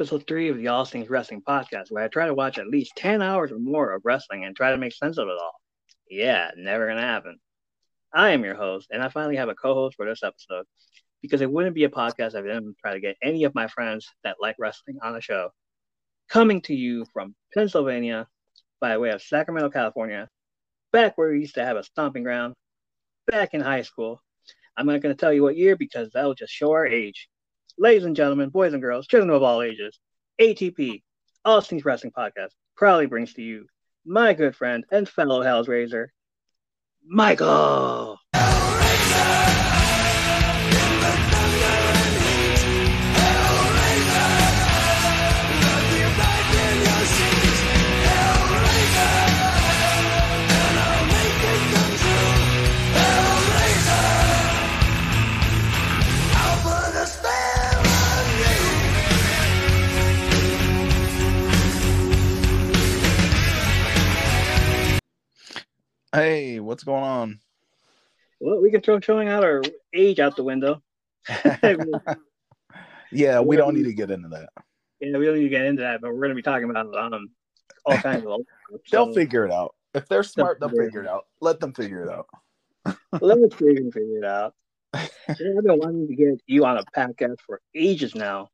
episode three of the All Things Wrestling podcast, where I try to watch at least 10 hours or more of wrestling and try to make sense of it all. Yeah, never gonna happen. I am your host, and I finally have a co host for this episode because it wouldn't be a podcast if I didn't try to get any of my friends that like wrestling on the show. Coming to you from Pennsylvania by way of Sacramento, California, back where we used to have a stomping ground, back in high school. I'm not going to tell you what year because that will just show our age. Ladies and gentlemen, boys and girls, children of all ages, ATP, All Things Wrestling Podcast, proudly brings to you my good friend and fellow Hellraiser, Michael. Hey, what's going on? Well, we can throw showing out our age out the window. yeah, we don't need to get into that. Yeah, we don't need to get into that, but we're going to be talking about um, all kinds of. They'll figure it out. If they're smart, they'll figure it out. Let them figure it out. Let's figure, figure it out. I've been wanting to get you on a podcast for ages now.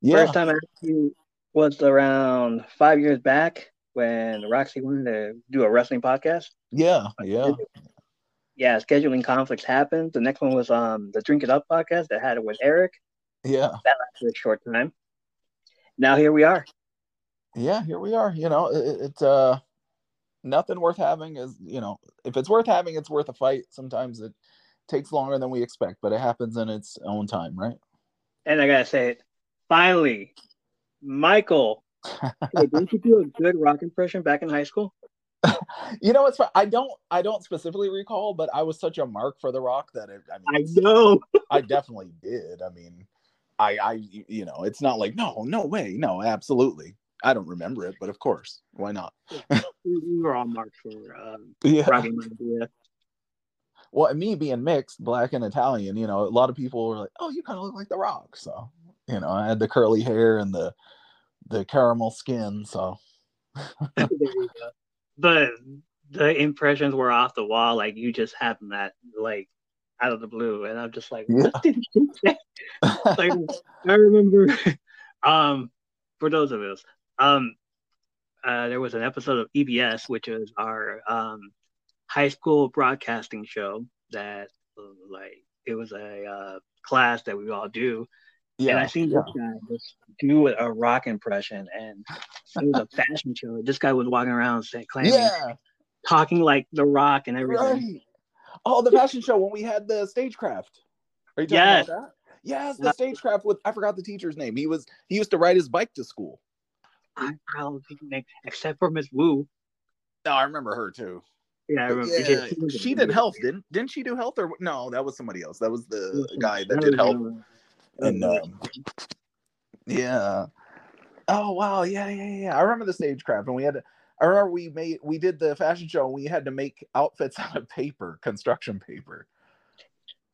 Yeah, First time I asked you was around five years back when Roxy wanted to do a wrestling podcast. yeah, yeah. Yeah, scheduling conflicts happened. The next one was um the Drink It Up podcast that had it with Eric. Yeah, That lasted a short time. Now here we are. yeah. Here we are. You know, it, it's uh nothing worth having is you know if it's worth having, it's worth a fight. Sometimes it takes longer than we expect, but it happens in its own time, right? And I gotta say it, finally, Michael. Hey, didn't you do a good rock impression back in high school? you know, what's I don't I don't specifically recall, but I was such a mark for The Rock that it, I mean, I know. I definitely did. I mean, I, I, you know, it's not like no, no way, no, absolutely. I don't remember it, but of course, why not? We we were all marked for um, Yeah. Maivia. Well, and me being mixed, black and Italian, you know, a lot of people were like, "Oh, you kind of look like The Rock." So, you know, I had the curly hair and the the caramel skin. So, you. But the impressions were off the wall. Like you just happened that like out of the blue, and I'm just like, Yeah. what did he say? like I remember um for those of us um uh there was an episode of EBS which is our um high school broadcasting show that like it was a uh class that we all do and I yeah, seen yeah, this guy just do a rock impression and it was a fashion show this guy was walking around saying claiming yeah, talking like the rock and everything right. Oh, the fashion show when we had the stagecraft. Are you talking Yes. about that? Yes, the Yeah. stagecraft with I forgot the teacher's name. He was he used to ride his bike to school. I probably think except for Miss Wu No, I remember her too. yeah I remember Yeah, She was- she did health, didn't didn't she do health or no? That was somebody else. That was the guy that That did was, health. And um, yeah. Oh wow, yeah, yeah, yeah. I remember the stagecraft, and we had. To, I remember we made we did the fashion show, and we had to make outfits out of paper, construction paper.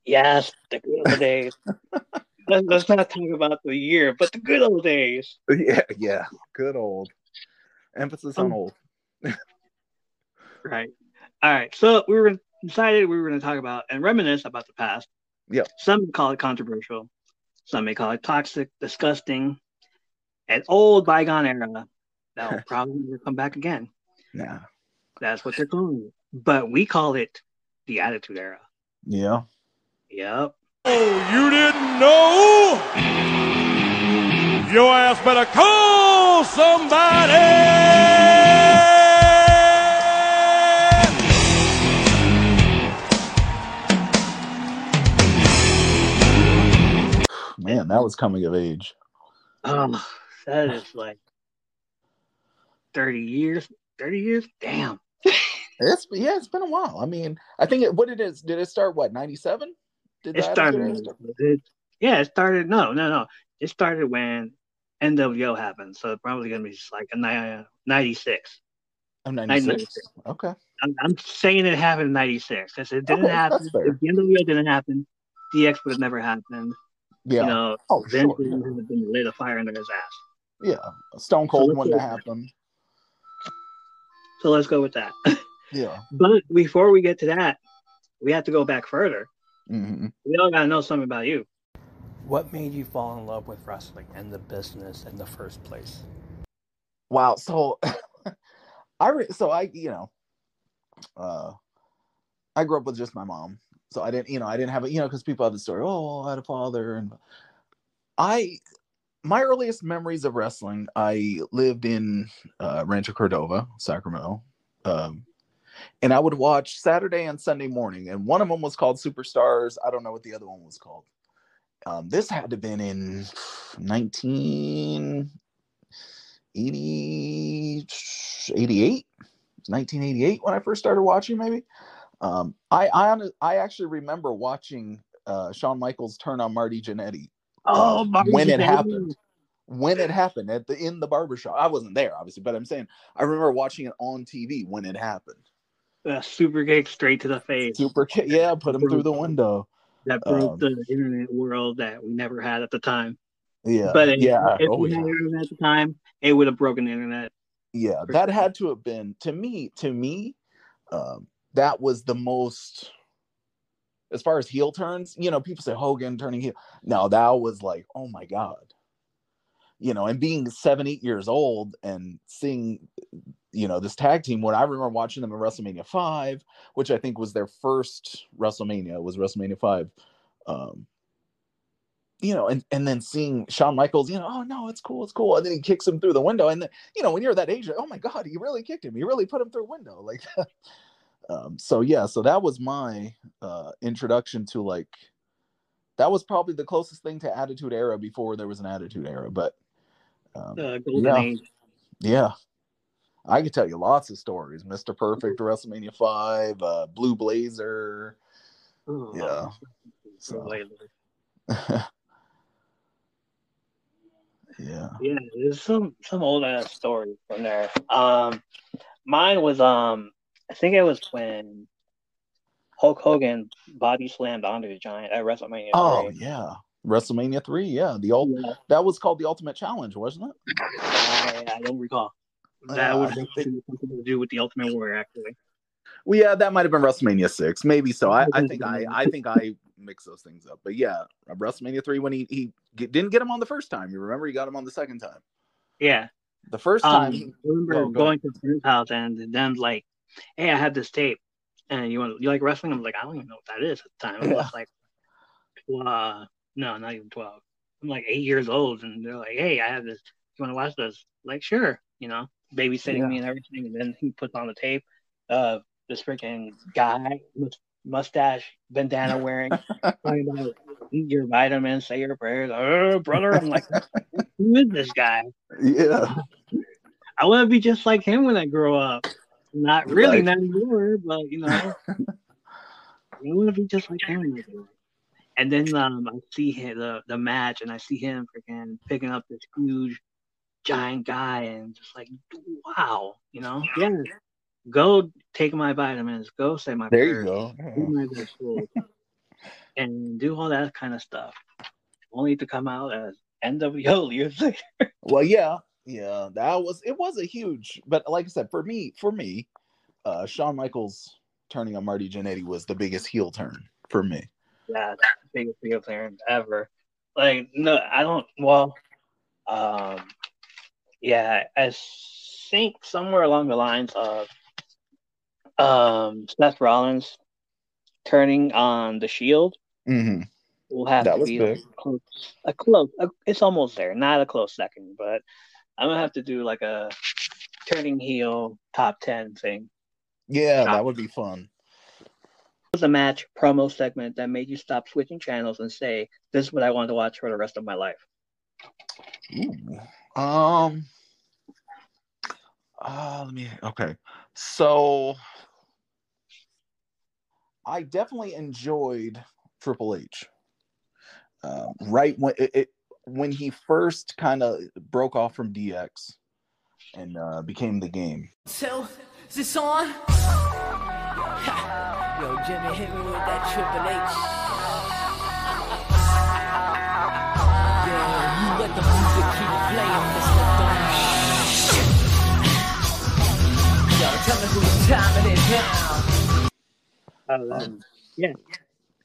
Yes, the good old days. let's, not talk about the year, but the good old days. Yeah, yeah. Good old. Emphasis on Um, old. Right. All right. So we were decided we were going to talk about and reminisce about the past. Yeah. Some call it controversial. Some may call it toxic, disgusting, an old bygone era that will probably never come back again. Yeah. That's what they're calling it. But we call it the Attitude Era. Yeah. Yep. Oh, you didn't know? Your ass better call somebody! Man, that was coming of age. Um, that is like 30 years. 30 years? Damn. It's yeah, it's been a while. I mean, I think it. What did it? Did it start? What ninety seven? Did It started. It, yeah, it started. No, no, no. It started when NWO happened. So it's probably gonna be just like a ni- 96. Oh, 96? 96. Okay. I'm, I'm saying it happened in '96 because it didn't Okay, happen. that's fair. If the NWO didn't happen, DX would have never happened. Yeah. You know, oh, Vince sure. would have been lit a fire under his ass. Yeah. Stone Cold let's wouldn't go have happened. So let's go with that. Yeah. but before we get to that, we have to go back further. hmm We all gotta know something about you. What made you fall in love with wrestling and the business in the first place? Wow. So, I re- so I you know, uh, I grew up with just my mom, so I didn't you know I didn't have a you know because people have the story. Oh, I had a father, and I my earliest memories of wrestling. I lived in uh, Rancho Cordova, Sacramento. Um, and I would watch Saturday and Sunday morning, and one of them was called Superstars. I don't know what the other one was called. Um, this had to have been in 1988, 1988 when I first started watching. Maybe um, I I, I actually remember watching uh, Shawn Michaels turn on Marty Jannetty Oh, Marty when it happened when it happened at the in the barbershop. I wasn't there, obviously, but I'm saying I remember watching it on TV when it happened. A super kick straight to the face Super Ki- yeah, put him through the window. that broke um, the internet world that we never had at the time. Yeah, But if, yeah, if oh, we yeah. had internet at the time, it would have broken the internet. yeah. That had to have been to me. To me, um, that was the most. As far as heel turns, you know, people say Hogan turning heel. No, that was like, oh my god. You know, and being seven, eight years old and seeing, you know, this tag team. When I remember watching them at WrestleMania five, which I think was their first WrestleMania, was WrestleMania five. Um, you know, and and then seeing Shawn Michaels, you know, oh no, it's cool, it's cool, and then he kicks him through the window, and then you know, when you're that age, oh my god, he really kicked him, he really put him through a window, like. um, so yeah, so that was my uh, introduction to like, that was probably the closest thing to Attitude Era before there was an Attitude Era, but um, golden Yeah. yeah. I could tell you lots of stories. Mr. Perfect, WrestleMania 5, uh, Blue Blazer. Oh, Yeah. So, yeah. Yeah, there's some some old ass stories from there. Um, mine was um, I think it was when Hulk Hogan body slammed onto the Giant at WrestleMania. Oh, 3. yeah. WrestleMania 3, yeah. The old Yeah, that was called the Ultimate Challenge, wasn't it? I, I don't recall. That Uh, would have something to do with the Ultimate Warrior, actually. Well, yeah, that might have been WrestleMania 6. Maybe so. I, I think I I think I mix those things up. But yeah, WrestleMania 3 when he he get, didn't get him on the first time. You remember he got him on the second time. Yeah. The first Um, time I remember Oh, go going to his house and then like, "Hey, I have this tape, and you want you like wrestling?" I'm like, "I don't even know what that is at the time." I was like, uh, "No, not even 12. I'm like eight years old, and they're like, "Hey, I have this. You want to watch this?" Like, sure, you know, babysitting Yeah. me and everything. And then he puts on the tape. Uh, this freaking guy, mus- mustache, bandana wearing, talking about eat your vitamins, say your prayers. Oh, brother, I'm like, who is this guy? yeah. I want to be just like him when I grow up. Not really, Right. not anymore, but you know, I want to be just like him. when I grow up. And then um, I see him, the the match, and I see him freaking picking up this huge, giant guy, and just like, wow, you know, yeah, go take my vitamins, go say my There you prayers, go. do my and do all that kind of stuff, only to come out as NWO years later. Well, yeah, yeah, that was it was a huge, but like I said, for me, for me, uh Shawn Michaels turning on Marty Jannetty was the biggest heel turn for me. Yeah, that's the biggest heel turn ever. Like, no, I don't. Well, um, yeah, I think somewhere along the lines of um Seth Rollins turning on the Shield Mm-hmm. will have That to be a close, a close. A, it's almost there, not a close second, but I'm gonna have to do like a turning heel top ten thing. Yeah, Ah. that would be fun. was a match promo segment that made you stop switching channels and say, "This is what I want to watch for the rest of my life." Ooh. Um. Uh, let me. Okay, so I definitely enjoyed Triple H. Um, right when it, it when he first kind of broke off from DX and uh, became the game. So, Is this on? Yo, Jimmy, hit me with that Triple H. Yeah, you let the music keep playing, Mr. Dumb. Yo, tell me whose time it is now. Um, yeah,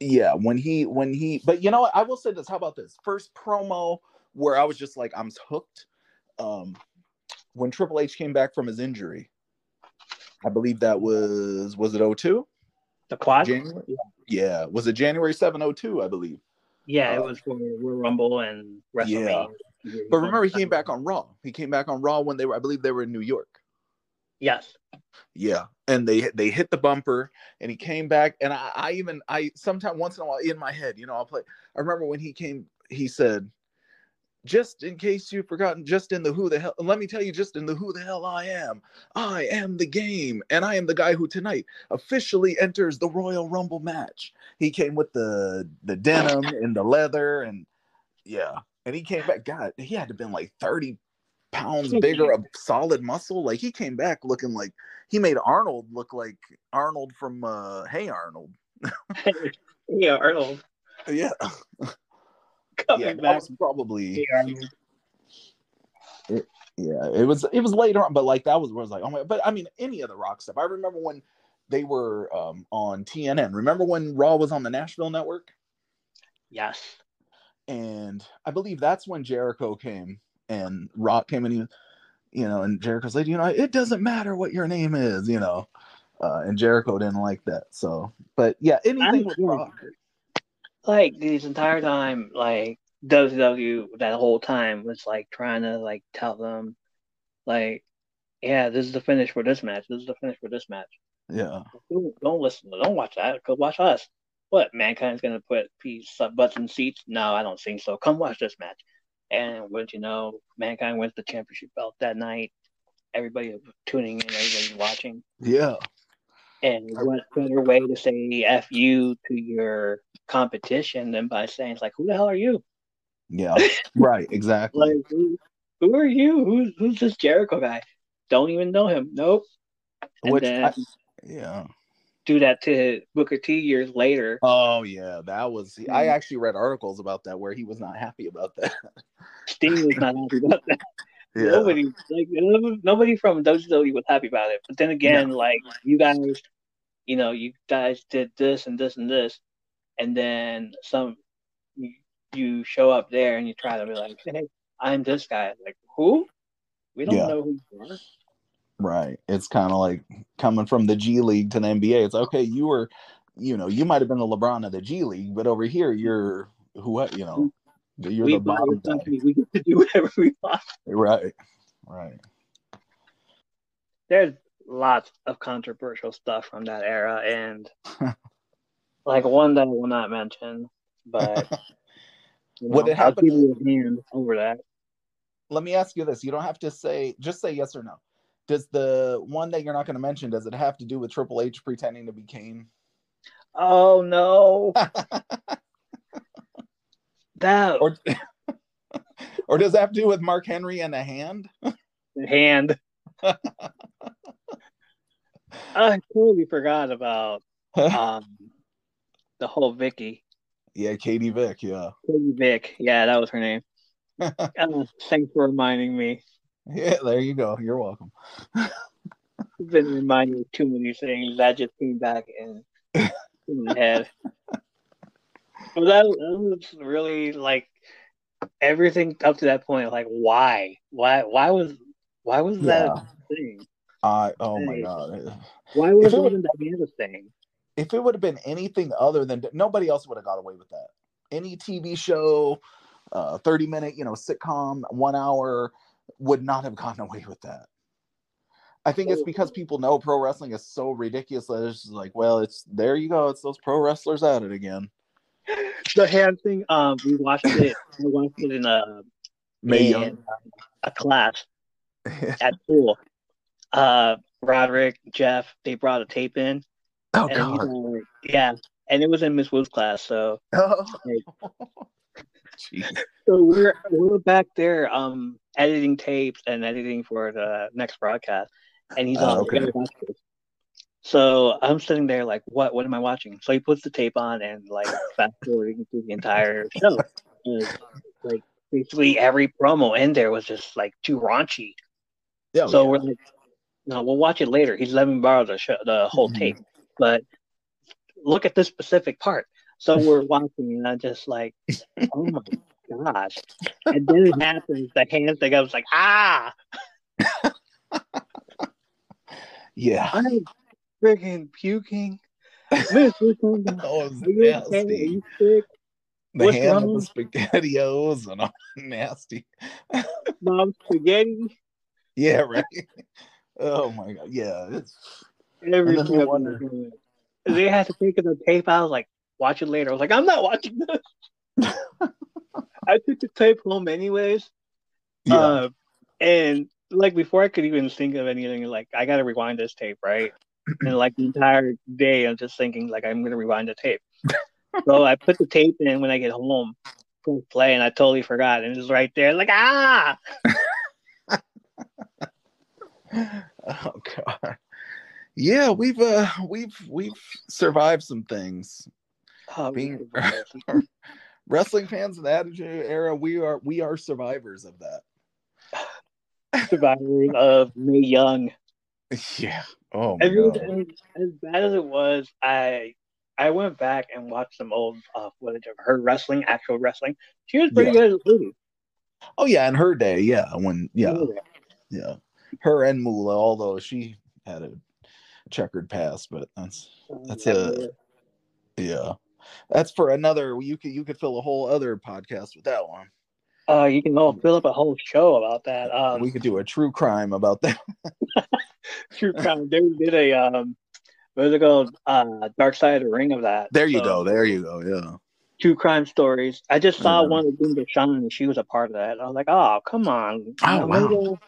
yeah when he when he but you know what? I will say this how about this? First promo where i was just like i'm hooked um when triple h came back from his injury. I believe that was was it 02 the quad. january? Yeah was it january 702 i believe? Yeah, it Uh, was for Rumble and WrestleMania. but remember he came back on raw. He came back on raw when they were i believe they were in new york Yes. Yeah, and they they hit the bumper, and he came back, and I, I even I sometimes once in a while in my head, you know, I'll play. I remember when he came, he said, "Just in case you've forgotten, just in the who the hell, let me tell you, just in the who the hell I am. I am the game, and I am the guy who tonight officially enters the Royal Rumble match." He came with the the denim and the leather, and yeah, and he came back. God, he had to been like thirty pounds bigger of solid muscle. Like he came back looking like he made Arnold look like Arnold from uh Hey Arnold. yeah, Arnold Yeah. coming Yeah, back. was probably Hey, Arnold. yeah, it was it was later on, but like that was where I was like, oh my but I mean any of the rock stuff. I remember when they were um on TNN. Remember when Raw was on the Nashville network? Yes. And I believe that's when Jericho came and Rock came and he you know, and Jericho's like, you know, it doesn't matter what your name is, you know. Uh, and Jericho didn't like that. So, but yeah, anything with Rock. Like this entire time, like WCW that whole time was like trying to like tell them, like, yeah, this is the finish for this match. This is the finish for this match. Yeah. Don't, don't listen. Don't watch that. Go watch us. What mankind's gonna put peace butts in seats? No, I don't think so. Come watch this match. And wouldn't you know, mankind wins the championship belt that night. Everybody was tuning in. Everybody's watching. Yeah. And what better way to say "f you" to your competition than by saying it's like, "Who the hell are you? Yeah. right. Exactly. Like, who, who are you? Who's who's this Jericho guy? Don't even know him. Nope." And Which then I- yeah. Do that to Booker T years later. Oh yeah, that was. I Mhm. actually read articles about that where he was not happy about that. Sting was not happy about that. yeah. Nobody, like nobody from WCW was happy about it. But then again, like you guys, you know, you guys did this and this and this, and then some. You, you show up there and you try to be like, "Hey, I'm this guy." Like who? We don't Yeah. know who you are. Right. It's kind of like coming from the G League to the NBA. It's okay. You were, you know, you might have been the LeBron of the G League, but over here you're who? You know, you're we the bottom company. We get to do whatever we want. Right. Right. There's lots of controversial stuff from that era, and like one that I will not mention, but you Would know, it I'll happen- give you a hand over that. Let me ask you this. You don't have to say. Just say yes or no. Does the one that you're not going to mention does it have to do with Triple H pretending to be Kane? Oh no, that or or does that have to do with Mark Henry and a hand? hand. I totally forgot about um the whole Vicky. yeah, Katie Vick. Yeah, Katie Vick. Yeah, that was her name. Uh, thanks for reminding me. Yeah. There you go. You're welcome. You've been reminding me of too many things. That just came back my head. But that, that was really like everything up to that point. Like, why? Why? Why was? Why was that Yeah. a thing? I oh my god. Why was it would- even Diana's thing? If it would have been anything other than nobody else would have got away with that. Any TV show, uh, 30 minute, you know, sitcom, one hour would not have gotten away with that. I think it's because people know pro wrestling is so ridiculous that it's just like, well, it's there you go. It's those pro wrestlers at it again. The hand thing. Um, we watched it. We watched it in a Mae in Young. a class at school. Uh, Roderick, Jeff, they brought a tape in, oh and god. yeah, and it was in Miss Wood's class. So, Oh. Like-. So we're we're back there, um, editing tapes and editing for the next broadcast, and he's Oh, on. okay. "You gotta watch this." So I'm sitting there like, what? What am I watching? So he puts the tape on and like fast forwarding through the entire show. Like basically every promo in there was just like too raunchy. Yeah. so we're like, no, we'll watch it later. He's letting me borrow the show, the whole Mhm. tape, but look at this specific part. So we're watching, and I'm just like, oh my gosh! And then it happens. The hand thing. I was like, ah! yeah. I'm freaking puking. Miss, what's going on? Oh, it was Are you okay? Are nasty. The what's with the spaghettios and all nasty. Mom spaghetti. Yeah, right. Oh my god. Yeah. It's Every then we step wonder- of the way. They had to take the tape. I was like, watch it later. I was like, I'm not watching this. I took the tape home anyways. yeah. Uh, and like before I could even think of anything, like I gotta rewind this tape, right? and like the entire day, I'm just thinking like I'm gonna rewind the tape. so I put the tape in when I get home, play, and I totally forgot, and it's right there, like ah. oh god. Yeah, we've uh we've we've survived some things. Oh, Being wrestling fans in the attitude era, we are we are survivors of that. survivors of Mae Young. Yeah. Oh my I mean, god. as, as bad as it was, I I went back and watched some old uh, footage of her wrestling, actual wrestling. She was pretty Yeah. good as a. Oh yeah, in her day, yeah. When yeah, yeah. Her and Moolah, although she had a checkered past, but that's That's a- yeah. That's for another you could you could fill a whole other podcast with that one. Uh, you can all fill up a whole show about that. Um, we could do a true crime about that. true crime. They did a um, what is it called? Uh, Dark Side of the Ring of that. There you So, go. There you go. Yeah. True crime stories. I just saw Yeah. one of Linda Shawn and she was a part of that. I was like, oh come on, Oh, You wow. Linda,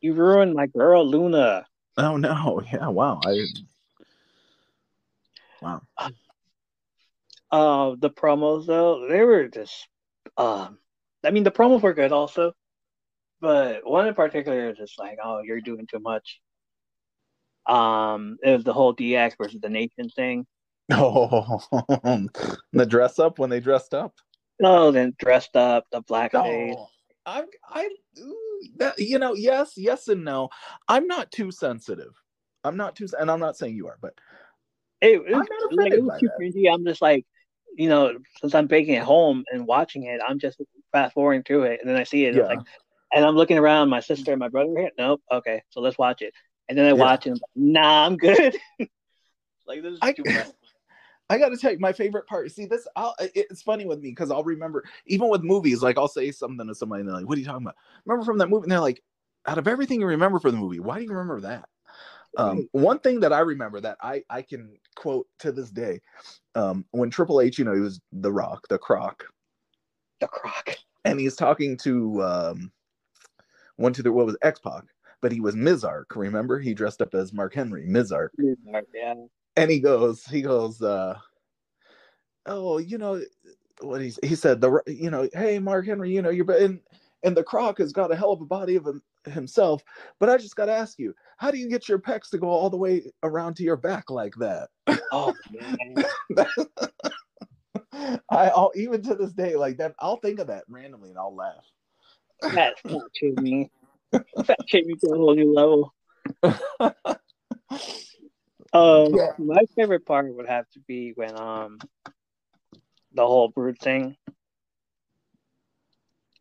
you ruined my girl Luna. Oh no. Yeah. Wow. I. Wow. Uh, the promos though, they were just um, I mean the promos were good also, but one in particular is just like, oh, you're doing too much. Um, it was the whole DX versus the Nation thing. Oh, the dress up when they dressed up. Oh, then dressed up, the blackface. Oh, I, I, that, you know, yes, yes, and no. I'm not too sensitive. I'm not too, and I'm not saying you are, but It, it was, like, it was too that. cringy. I'm just like, you know, since I'm baking at home and watching it, I'm just fast forwarding through it, and then I see it, Yeah. it's like, and I'm looking around. My sister and my brother here. Nope. Okay, so let's watch it. And then I Yeah. watch it. And I'm like, nah, I'm good. like this is I, too much. I got to tell you, my favorite part. See, this, I'll, it's funny with me because I'll remember, even with movies, like I'll say something to somebody and they're like, "What are you talking about?" Remember from that movie? And they're like, "Out of everything you remember from the movie, why do you remember that?" Um, one thing that I remember that I I can quote to this day, um, when Triple H, you know, he was the Rock, the Croc, The Croc. and he's talking to um, one to the what was X Pac, but he was Mizark. Remember, he dressed up as Mark Henry, Mizark Yeah. and he goes he goes uh oh you know what he he said the you know hey mark henry you know you're and and the croc has got a hell of a body of him, himself but i just got to ask you how do you get your pecs to go all the way around to your back like that Oh man. i I'll, even to this day like that i'll think of that randomly and i'll laugh That fat shamed me. Fat shamed me to a whole new level. Um, Yeah. my favorite part would have to be when um the whole brood thing.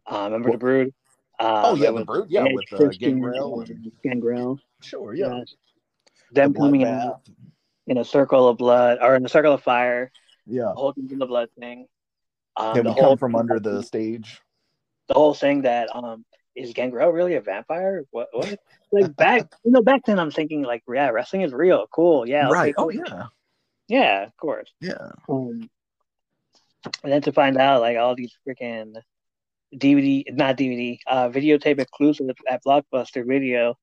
Uh, remember the brood? Uh, oh yeah the brood yeah with uh, gangrel and Gangrel. sure yeah Yes. Them the coming out in a circle of blood or in a circle of fire, yeah holding in the blood thing. Um, and the we whole come from under the stage the whole thing that um is Gangrel really a vampire? What what? Like back you know back then I'm thinking like yeah wrestling is real cool yeah right oh yeah yeah of course yeah um and then to find out like all these freaking DVD not DVD uh videotape exclusive at Blockbuster Video.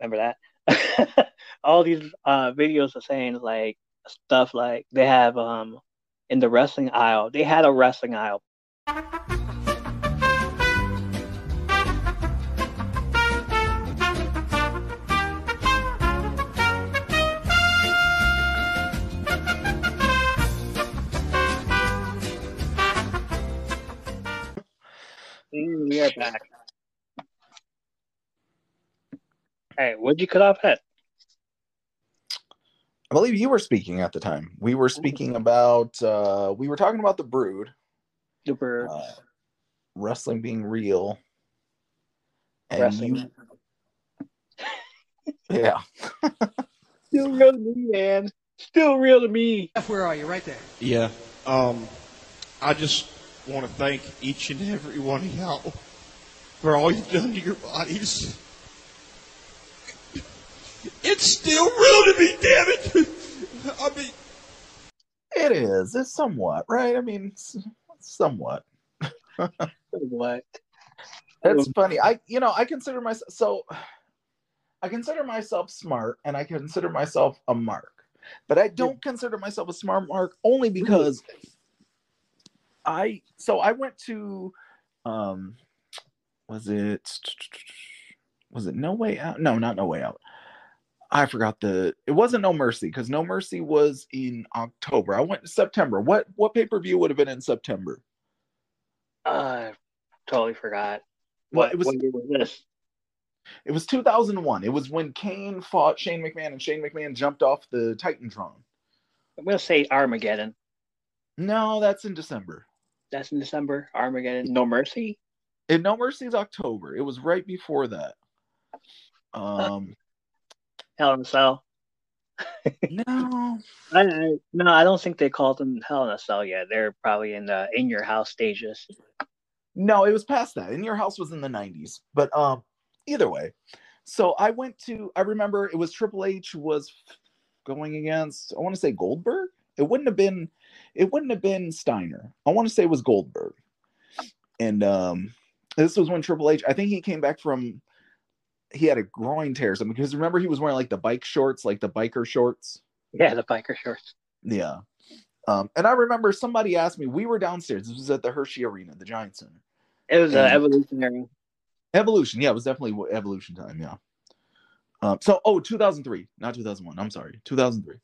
Remember that? All these uh videos are saying like stuff like they have um in the wrestling aisle. They had a wrestling aisle we are back. Hey, what'd you cut off at? I believe you were speaking at the time. We were speaking about uh we were talking about the brood, Super uh, wrestling being real. And wrestling. you Yeah. Still real to me, man. Still real to me. Where are you? Right there. Yeah. Um, I just want to thank each and every one of y'all for all you've done to your bodies. It's still real to me, damn it. I mean, It is. It's somewhat, right? I mean, s- somewhat. What? That's funny. I, you know, I consider myself so. I consider myself smart, and I consider myself a mark, but I don't consider myself a smart mark only because I. So I went to, um, was it, was it No Way Out? No, not No Way Out. I forgot the. It wasn't No Mercy because No Mercy was in October. I went September. What what pay per view would have been in September? Uh, totally forgot. Well, What, it was- was this? It was 2001. It was when Kane fought Shane McMahon and Shane McMahon jumped off the Titantron. I'm gonna say Armageddon. No, that's in December. That's in December. Armageddon. No Mercy. And No Mercy's October. It was right before that. Um, Hell in a Cell. no, I, I no, I don't think they called them Hell in a Cell yet. They're probably in the in your house stages. no, it was past that. And Your House was in the 90s. But um, either way, so I went to. I remember it was Triple H was going against. I want to say Goldberg. It wouldn't have been. It wouldn't have been Steiner. I want to say it was Goldberg. And um, this was when Triple H. I think he came back from. He had a groin tear or something because remember he was wearing like the bike shorts, like the biker shorts. Yeah, the biker shorts. Yeah. Um, and I remember somebody asked me, we were downstairs. This was at the Hershey Arena, the Giant Center. It was uh, And- evolutionary. Evolution. Yeah, it was definitely evolution time. Yeah. Um, so, oh, 2003, not 2001. I'm sorry, 2003,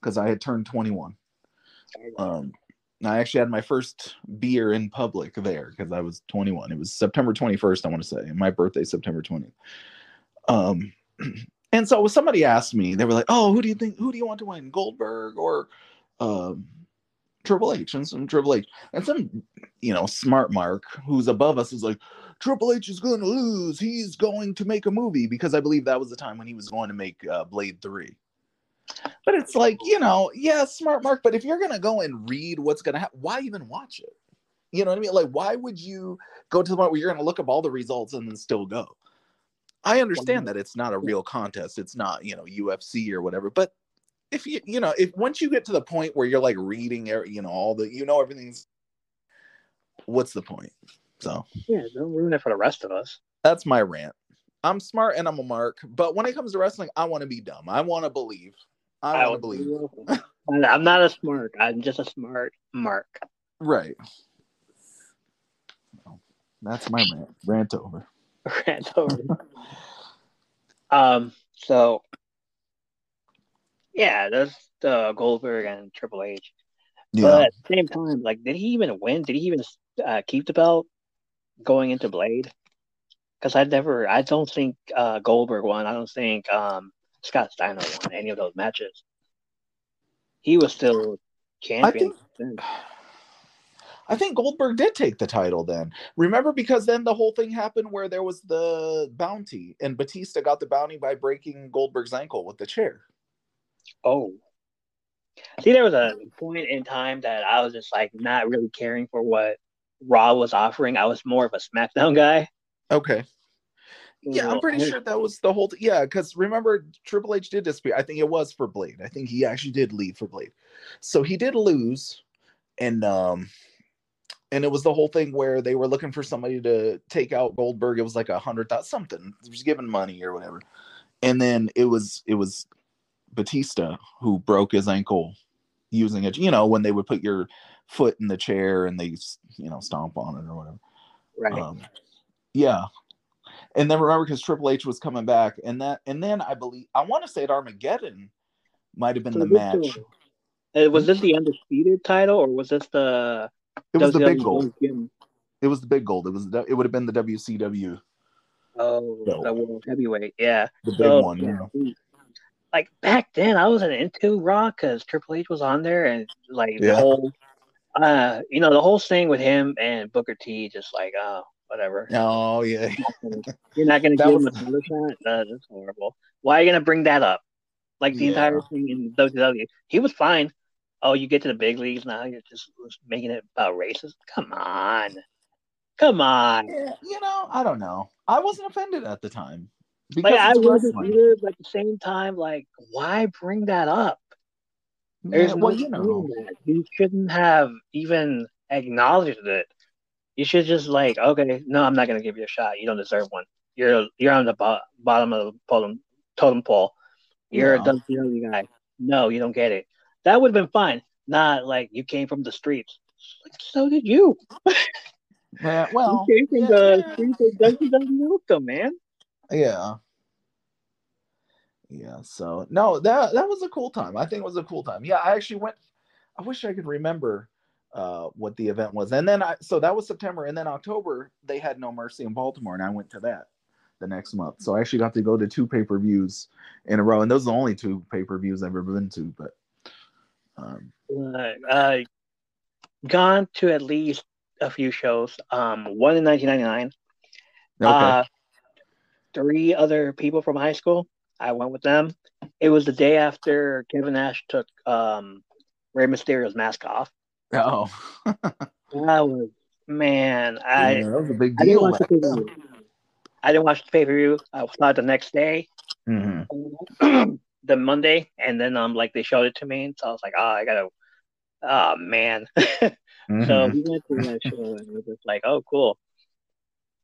because I had turned 21. Um, I actually had my first beer in public there because I was 21. It was September 21st, I want to say. My birthday, September 20th. Um, and so somebody asked me, they were like, "Oh, who do you think? Who do you want to win, Goldberg or um, Triple H?" And some Triple H, and some, you know, smart Mark who's above us is like, "Triple H is going to lose. He's going to make a movie because I believe that was the time when he was going to make uh, Blade Three. But it's like, you know, yeah, smart Mark. But if you're gonna go and read what's gonna happen, why even watch it? You know what I mean? Like, why would you go to the point where you're gonna look up all the results and then still go? I understand that it's not a real contest. It's not, you know, UFC or whatever. But if you, you know, if once you get to the point where you're like reading, er, you know, all the, you know, everything's, what's the point? So Yeah, don't ruin it for the rest of us. that's my rant. I'm smart and I'm a mark, but when it comes to wrestling, I want to be dumb. I want to believe. I want to believe. I'm not a smart. I'm just a smart mark. Right. Well, That's my rant. Rant over. Rant over. um. So. Yeah, there's uh, Goldberg and Triple H. Yeah. But at the same time, like, did he even win? Did he even uh, keep the belt going into Blade? Because I never, I don't think uh, Goldberg won. I don't think um, Scott Steiner won any of those matches. He was still champion. then. I think Goldberg did take the title then. Remember, because then the whole thing happened where there was the bounty, and Batista got the bounty by breaking Goldberg's ankle with the chair. Oh. See, there was a point in time that I was just like not really caring for what Raw was offering. I was more of a SmackDown guy. Okay. Yeah, I'm pretty sure that was the whole. Yeah, because remember, Triple H did dispute. I think it was for Blade. I think he actually did leave for Blade. So he did lose, and um, and it was the whole thing where they were looking for somebody to take out Goldberg. It was like a hundred thousand something. He was given money or whatever, and then it was it was Batista who broke his ankle using it. You know, when they would put your foot in the chair and they you know stomp on it or whatever. Right. Um, yeah. And then remember because Triple H was coming back, and that and then I believe I want to say at Armageddon might have been So the match. Uh, was this the undisputed title or was this the It was the big gold. Gym? It was the big gold. It was the, it would have been the WCW, Oh, No. the world heavyweight. Yeah. the big So, one. Yeah. Like back then, I wasn't into Raw because Triple H was on there, and like the whole, uh, you know, the whole thing with him and Booker T, just like, oh, whatever. Oh yeah. You're not gonna That give was- him a title shot. Uh, that's horrible. Why are you gonna bring that up? Like the Yeah. entire thing in WCW, he was fine. Oh, you get to the big leagues now, you're just making it about races. Come on, come on. Yeah, you know, I don't know. I wasn't offended at the time. Because Like I wasn't wrestling. either, but at the same time, like, why bring that up? There's Yeah, no well, you know. that. You shouldn't have even acknowledged it. You should just like, okay, no, I'm not gonna give you a shot. You don't deserve one. You're you're on the bo- bottom of the totem totem pole. You're Yeah. a WCW guy. No, you don't get it. That would have been fine. Not like you came from the streets. Like, so did you. Yeah, well, you came from yeah, the yeah. streets of WCW, also, man. yeah. Yeah, so no, that that was a cool time. I think it was a cool time. Yeah, I actually went I wish I could remember uh what the event was. And then I so that was September and then October they had No Mercy in Baltimore and I went to that the next month. So I actually got to go to two pay-per-views in a row and those are the only two pay-per-views I've ever been to, but um uh, gone to at least a few shows. Um, one in 1999. okay. Uh, three other people from high school. I went with them. It was the day after Kevin Nash took um, Rey Mysterio's mask off. Oh. That was man. I yeah, that was a big I didn't deal. watch the pay-per-view. I didn't watch the pay per view. I saw it the next day, Mhm. the Monday, and then um like they showed it to me, and so I was like, oh, I gotta. Oh man. So Mhm. we went to that show and was just like, oh, cool.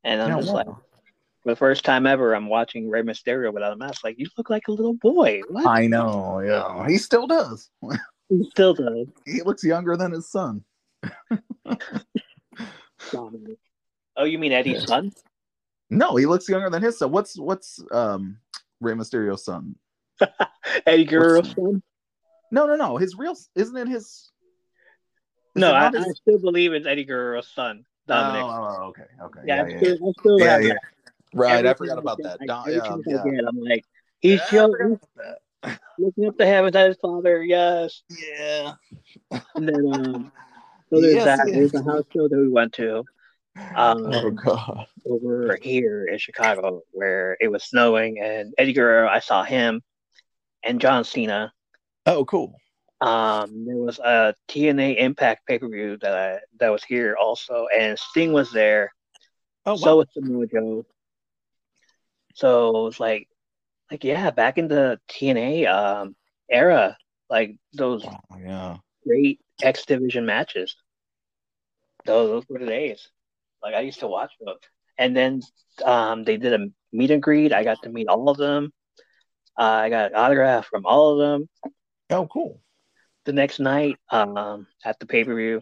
And I'm Yeah, just wow. like, for the first time ever, I'm watching Rey Mysterio without a mask. Like, you look like a little boy. What? I know, yeah. He still does. He still does. He looks younger than his son. Oh, you mean Eddie's Yeah. son? No, he looks younger than his son. What's what's um Rey Mysterio's son? Eddie Guerrero's son? No, no, no. His real isn't it his? is No, it I, not I still believe it's Eddie Guerrero's son, Dominic. Oh, oh, okay, okay. yeah, Yeah, I yeah, still, still yeah. yeah, Right, Every I forgot about that. Like, Don, yeah, yeah. I am like, he's Yeah, I still that. Looking up to heaven at his father. Yes. Yeah. And then, um, so there's Yes, that. yes. There's a house show that we went to. Um, oh god. over here in Chicago where it was snowing and Eddie Guerrero, I saw him and John Cena. Oh, cool. Um, there was a TNA Impact pay per view that I, that was here also, and Sting was there. Oh, So wow. was Samoa Joe. So it was like, like yeah, back in the TNA um era, like those Oh, yeah. great X Division matches. Those, those were the days. Like I used to watch those. And then um, they did a meet and greet. I got to meet all of them. Uh, I got an autograph from all of them. Oh, cool. The next night um, at the pay per view,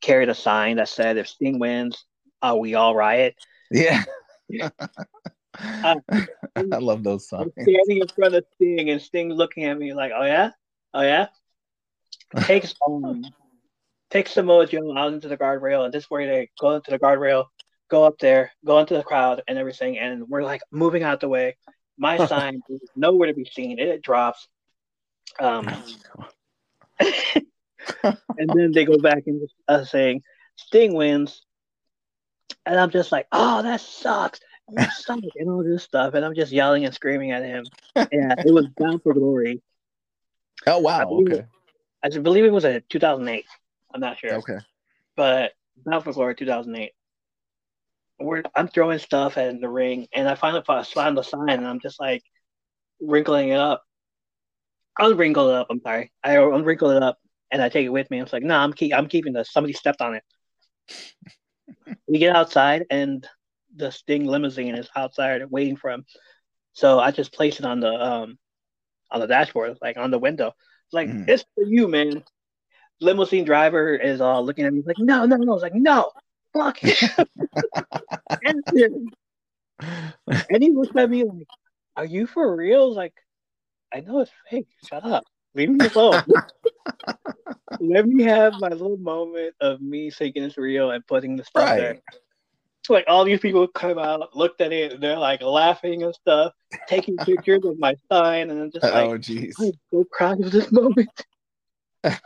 carried a sign that said, "If Sting wins, uh, we all riot." Yeah. Uh, I love those I'm songs. standing in front of Sting, and Sting looking at me like, "Oh yeah, oh yeah." Takes um, takes Samoa Joe out into the guardrail, and this is where they go into the guardrail, go up there, go into the crowd, and everything, and we're like moving out the way. My sign is nowhere to be seen. It drops. Um, and then they go back and uh, saying Sting wins, and I'm just like, "Oh, that sucks." Suck, and all this stuff, and I'm just yelling and screaming at him. Yeah, it was Bound for Glory. Oh, wow. believe Okay. I believe it was a 2008. I'm not sure, Okay. but Bound for Glory 2008. We're, I'm throwing stuff at the ring, and I finally fi- find the sign, and I'm just like wrinkling it up. I'll wrinkle it up. I'm sorry. I unwrinkle it up, and I take it with me. I'm like, no, I'm keep, I'm keeping this. Somebody stepped on it. we get outside, and the Sting limousine is outside waiting for him. So I just place it on the um on the dashboard, like on the window. Like Mhm. it's for you, man. Limousine driver is uh looking at me. Like, no, no, no. I was like, no, fuck and, and he looks at me like, are you for real? Like, I know it's fake. Shut up. Leave me alone. Let me have my little moment of me thinking it's real and putting the stuff there. So like all these people come out, looked at it, and they're like laughing and stuff, taking pictures of my sign, and I'm just like, oh jeez. I'm so proud of this moment.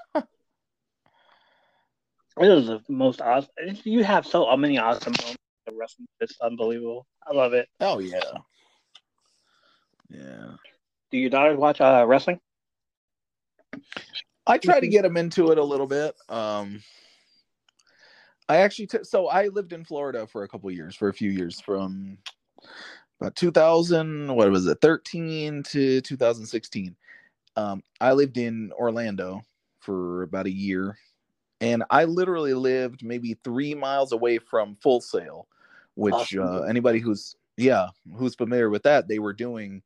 It is the most awesome. You have so many awesome moments of wrestling. It's unbelievable. I love it. Oh yeah. Yeah. Do your daughters watch uh, wrestling? I try to get them into it a little bit. Um, I actually took so I lived in Florida for a couple years, for a few years, from about 2000, what was it, 13 to 2016. Um, I lived in Orlando for about a year, and I literally lived maybe three miles away from Full Sail, which Awesome. uh, anybody who's yeah who's familiar with that, they were doing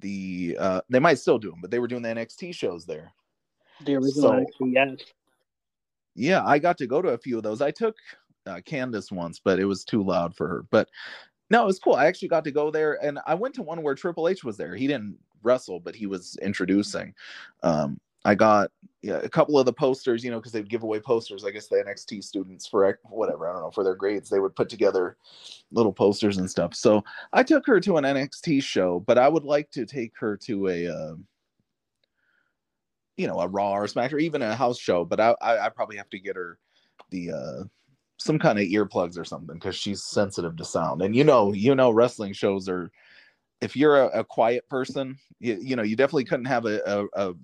the uh, they might still do them, but they were doing the NXT shows there. The original So- NXT, yes. Yeah, I got to go to a few of those. I took uh, Candace once, but it was too loud for her. But no, it was cool. I actually got to go there, and I went to one where Triple H was there. He didn't wrestle, but he was introducing. Um, I got yeah, a couple of the posters, you know, because they'd give away posters. I guess the NXT students for whatever I don't know for their grades, they would put together little posters and stuff. So I took her to an NXT show, but I would like to take her to a. Uh, you know, a Raw or Smash or even a house show, but I, I, I probably have to get her the uh some kind of earplugs or something because she's sensitive to sound. And you know, you know, wrestling shows are if you're a, a quiet person, you, you know, you definitely couldn't have a, a, a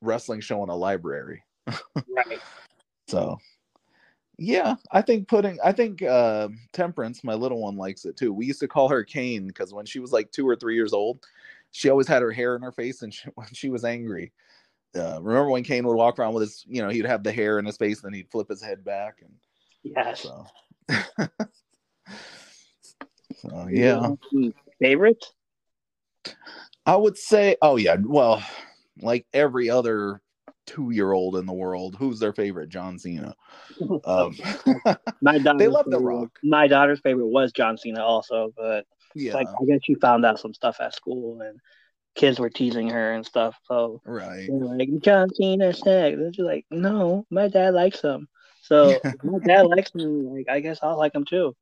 wrestling show in a library. Right. So yeah, I think putting I think uh Temperance, my little one, likes it too. We used to call her Kane because when she was like two or three years old, she always had her hair in her face and she, when she was angry. Uh, remember when Kane would walk around with his, you know, he'd have the hair in his face, and then he'd flip his head back, and Yes. so, so yeah, Favorite? I would say, oh yeah, well, like every other two-year-old in the world, who's their favorite? John Cena. Um, My daughter's They love The favorite- Rock. My daughter's favorite was John Cena also, but yeah, like I guess she found out some stuff at school and kids were teasing her and stuff. So right. like John Cena sex. And she's like, no, my dad likes him. So my dad likes him. Like I guess I'll like him too.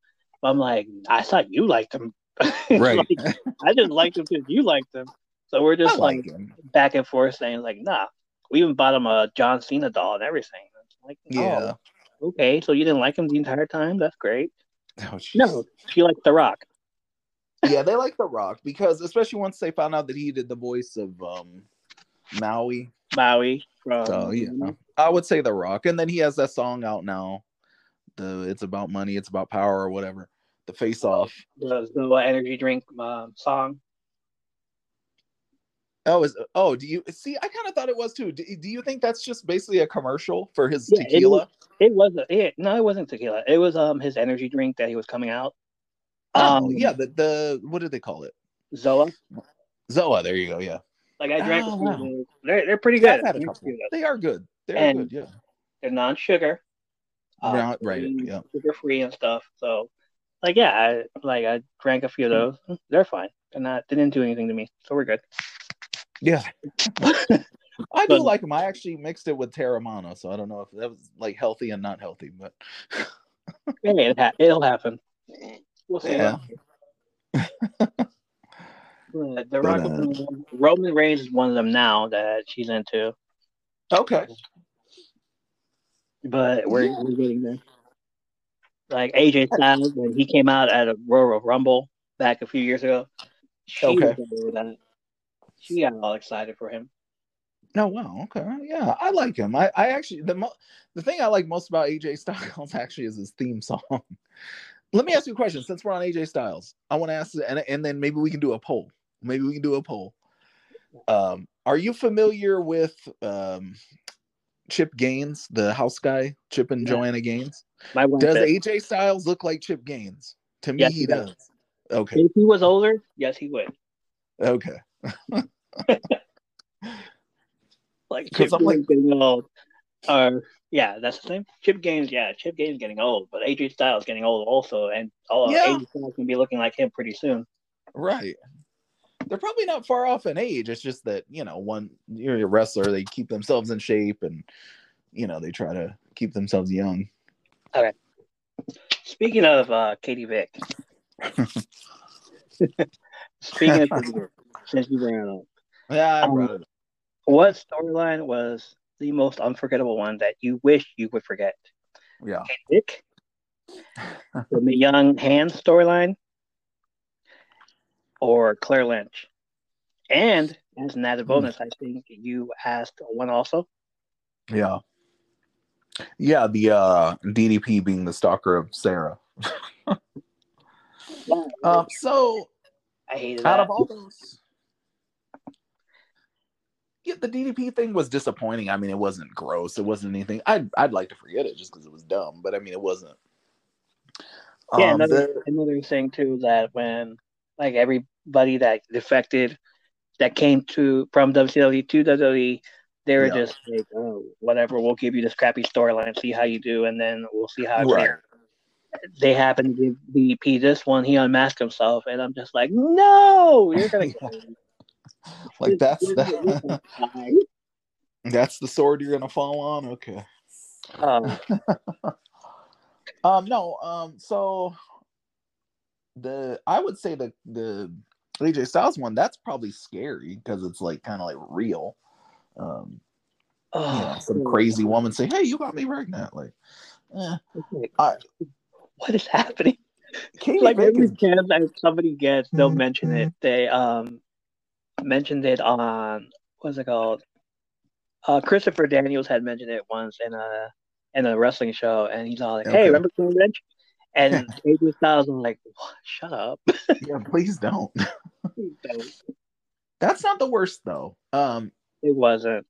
But I'm like, I thought you liked him. Right. Like, I just liked him because you liked him. So we're I just like like back and forth saying like, nah. We even bought him a John Cena doll and everything. Like, Yeah. oh, okay. So you didn't like him the entire time? That's great. Oh. No, she liked The Rock. Yeah, they like The Rock because especially once they found out that he did the voice of um Maui. Maui from So yeah, I would say The Rock, and then he has that song out now. The it's about money, it's about power, or whatever. The Face Off. the Zoa energy drink um, song. Oh, is oh, do you see? I kind of thought it was too. Do, do you think that's just basically a commercial for his Yeah, it tequila? It was it, no, it wasn't tequila. It was um his energy drink that he was coming out. Oh, Um, yeah, the the what do they call it? Zoa. Zoa. There you go. Yeah, Like I drank Oh, a few wow. They're they're pretty good. I've had a They're good. They are good. They're And- good. Yeah. They're non-sugar. uh, Right, right, yeah. Sugar free and stuff. So, like, yeah, I like I drank a few of those. They're fine. They're not. They didn't do anything to me, so we're good. Yeah. I do like them. I actually mixed it with Teremana, so I don't know if that was like healthy and not healthy, but Hey, it it'll happen. We'll see. Yeah. But the But, Rock uh, Roman Reigns is one of them now that she's into. okay. but we're, Yeah. we're getting there. Like AJ Styles when he came out at a Royal Rumble back a few years ago, she Okay. that. She got all excited for him. Oh wow, okay, yeah, I like him. I, I actually the mo- the thing I like most about AJ Styles actually is his theme song. Let me ask you a question. Since we're on AJ Styles, I want to ask, and and then maybe we can do a poll. Maybe we can do a poll. Um, are you familiar with um, Chip Gaines, the house guy, Chip and Yeah. Joanna Gaines? My Does said, AJ Styles look like Chip Gaines? To me, Yes, he he does. does. Okay, if he was older, yes, he would. okay. Like Chip I'm like- old. Or yeah, that's the same. Chip Gaines, yeah, Chip Gaines getting old, but AJ Styles getting old also, and all Yeah. AJ Styles can be looking like him pretty soon. Right. They're probably not far off in age. It's just that, you know, one you're a wrestler, they keep themselves in shape and you know, they try to keep themselves young. Okay. Speaking of uh, Katie Vick. Speaking of Katie Vick, since you brought it up, Yeah, I Um, brought it. up. what storyline was the most unforgettable one that you wish you would forget? Yeah. Katie Vick, the young hand storyline, or Claire Lynch? And as an added bonus, I think you asked one also. Yeah. Yeah, the uh DDP being the stalker of Sarah. Um, so I hated out that. of all those yeah the ddp thing was disappointing i mean it wasn't gross it wasn't anything i'd, I'd like to forget it just because it was dumb but i mean it wasn't Yeah, Um, another the- another thing too that when like everybody that defected that came to from WCW to WWE, they were Yeah. just like, oh, whatever, we'll give you this crappy storyline, see how you do, and then we'll see how it Right. They happened to give DDP this one. He unmasked himself, and I'm just like, no, you're gonna. like that's You're the, that's the sword you're gonna fall on? Okay. Um, um no um so the i would say the the aj styles one that's probably scary because it's like kind of like real. Um you know, oh, some crazy woman say hey you got me pregnant like eh. I- what is happening? Katie like Vick every is- chance that somebody gets, they'll mention it. They um mentioned it on what's it called? Uh, Christopher Daniels had mentioned it once in a in a wrestling show, and he's all like, "Hey, Okay. remember Queen Lynch?" And AJ Styles was like, "Shut up." yeah please don't it that's not the worst though um it wasn't.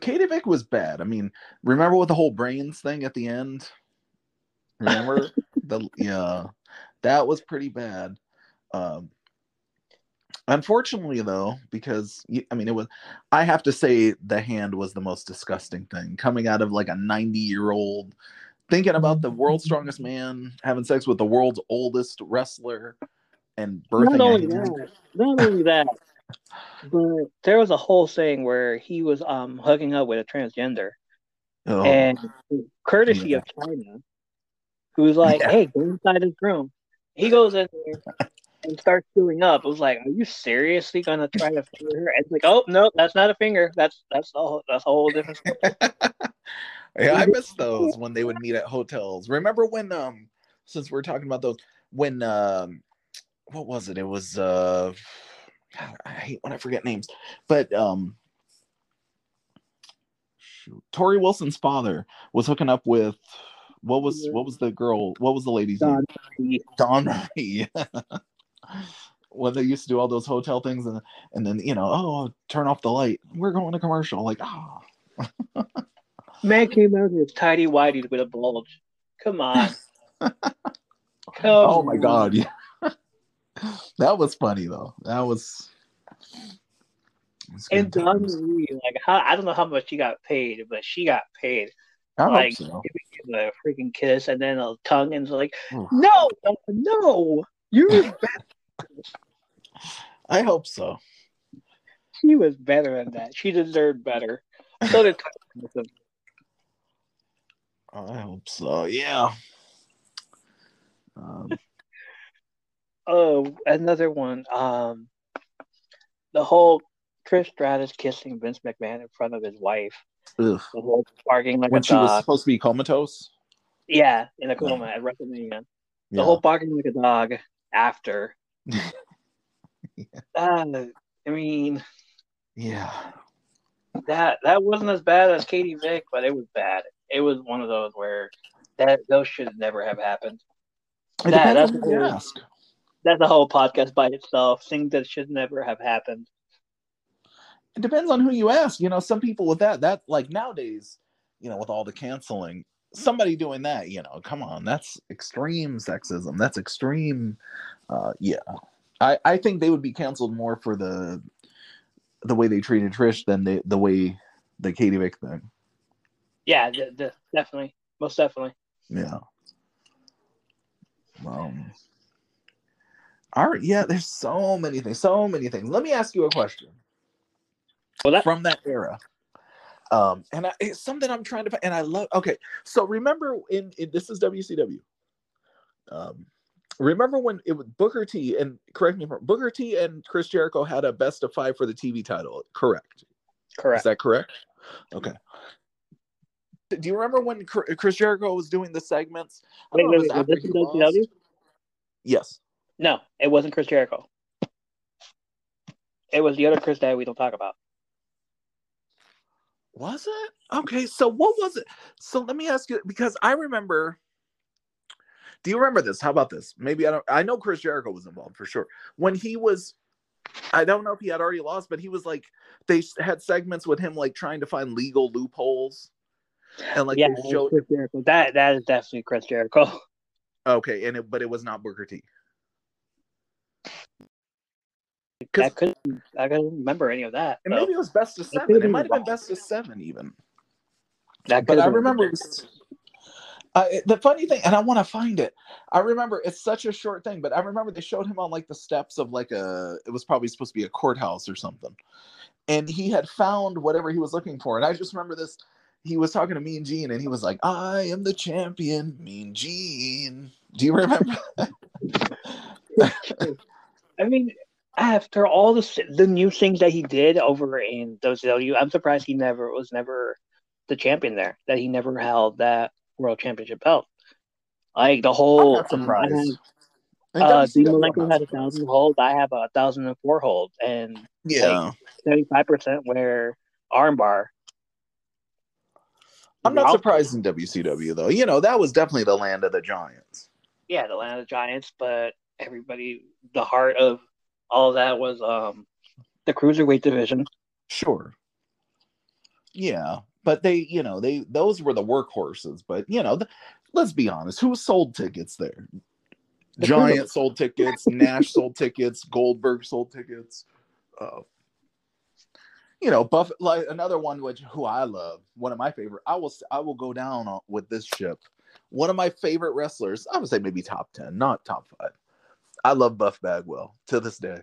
Katie Vick was bad. I mean, remember with the whole brains thing at the end? Remember the yeah, that was pretty bad. Um, unfortunately, though, because I mean, it was. I have to say, the hand was the most disgusting thing coming out of like a ninety-year-old thinking about the world's strongest man having sex with the world's oldest wrestler and birthing Not only that, not only that, but there was a whole thing where he was um hooking up with a transgender. Oh, and courtesy Yeah. of Chyna, who's like, Yeah. "Hey, go inside his room." He goes in there and starts chewing up. I was like, "Are you seriously gonna try to finger her?" And it's like, "Oh no, that's not a finger. That's that's a whole, that's a whole different." Yeah, I miss those when they would meet at hotels. Remember when um since we're talking about those when um what was it? It was uh God, I hate when I forget names. But um shoot, Torrie Wilson's father was hooking up with what was what was the girl? What was the lady's Dawn name? Marie. when they used to do all those hotel things and and then you know, oh turn off the light. We're going to commercial. Like, oh Man came out with tidy whities with a bulge. Come on. Come oh my on. god yeah that was funny though that was, was And. Marie, like, how, I don't know how much she got paid, but she got paid. I like, so. giving him a freaking kiss and then a tongue, and it's like, no, no, you was I hope so. She was better than that. She deserved better. So did. I hope so. Yeah. Um, Oh, another one. Um, the whole Trish Stratus kissing Vince McMahon in front of his wife. ugh. The whole barking like a dog. When a she was supposed to be comatose. yeah, in a coma at WrestleMania. The Yeah. whole barking like a dog after. Yeah. Uh, I mean, yeah. that that wasn't as bad as Katie Vick, but it was bad. It was one of those where that those should never have happened. It That- that's on who ask. That's a whole podcast by itself. Things that should never have happened. It depends on who you ask. You know, some people with that, that like nowadays, you know, with all the canceling, somebody doing that, you know, come on, that's extreme sexism. That's extreme. Uh, yeah, I I think they would be canceled more for the the way they treated Trish than the the way the Katie Vick thing. Yeah, d- d- definitely, most definitely. Yeah. Um. All right. Yeah. There's so many things. So many things. Let me ask you a question. Well, that from that era. Um, and I, it's something I'm trying to find, and I love. Okay, so remember in, in this is WCW. um, remember when it was Booker T and correct me if I'm Booker T and Chris Jericho had a best of five for the TV title. Correct. Correct. Is that correct? Okay. Do you remember when Chris Jericho was doing the segments? I Wait, wait, was wait, this he in lost. WCW? Yes. No, it wasn't Chris Jericho. It was the other Chris that we don't talk about. Was it? Okay, so what was it? So let me ask you because I remember. Do you remember this? How about this? Maybe I don't. I know Chris Jericho was involved for sure. When he was, I don't know if he had already lost, but he was like they had segments with him like trying to find legal loopholes, and like yeah, they that was showed. Chris Jericho. That that is definitely Chris Jericho. Okay, and it but it was not Booker T. 'Cause- I couldn't I couldn't remember any of that. And so maybe it was best of seven. It been might have been best of seven even. that but could've I been- remember it was, uh, the funny thing, and I want to find it. I remember it's such a short thing, but I remember they showed him on like the steps of like a. It was probably supposed to be a courthouse or something, and he had found whatever he was looking for. And I just remember this. He was talking to Mean Gene, and he was like, "I am the champion, Mean Gene." Do you remember? I mean, after all the the new things that he did over in WCW, I'm surprised he never was never the champion there. That he never held that world championship belt. Like the I'm whole, not um, I have- uh, Dean Malenko had a thousand hold. I have a thousand and four hold, and Yeah, seventy five percent wear armbar. I'm not surprised in WCW though. You know that was definitely the land of the giants. Yeah, the land of the giants, but everybody, the heart of all of that was um the cruiserweight division. Sure. Yeah, but they, you know, they those were the workhorses. But you know, th- let's be honest, who sold tickets there? The Giant sold tickets, Nash sold tickets, Goldberg sold tickets. Uh, you know, Buff like another one which who I love, one of my favorite. I will I will go down on, with this ship. One of my favorite wrestlers. I would say maybe top ten, not top five. I love Buff Bagwell to this day.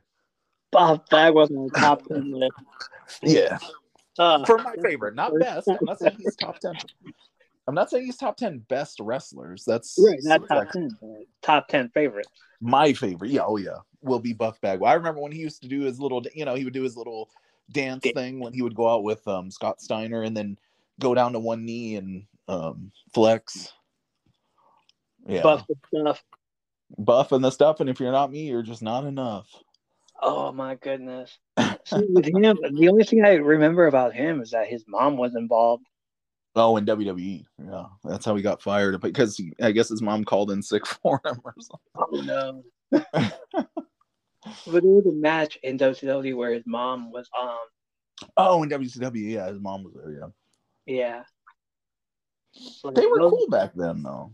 Buff Bagwell's on the top ten list. Yeah, Uh, for my favorite, not best. I'm not saying he's top ten. I'm not saying he's top ten best wrestlers. That's right, not top subjective. ten, but top ten favorites. My favorite, yeah, oh yeah, will be Buff Bagwell. I remember when he used to do his little, you know, he would do his little dance Yeah. thing when he would go out with um, Scott Steiner and then go down to one knee and um, flex. Yeah, Buff stuff. Buff and the stuff, and if you're not me, you're just not enough. Oh my goodness. See, with him, the only thing I remember about him is that his mom was involved. Oh, in WWE, yeah, that's how he got fired because he, I guess his mom called in sick for him or something. Oh no. but there was a match in WCW where his mom was um Oh, in WCW, yeah, his mom was there. Yeah, yeah. Like, they were those- cool back then, though.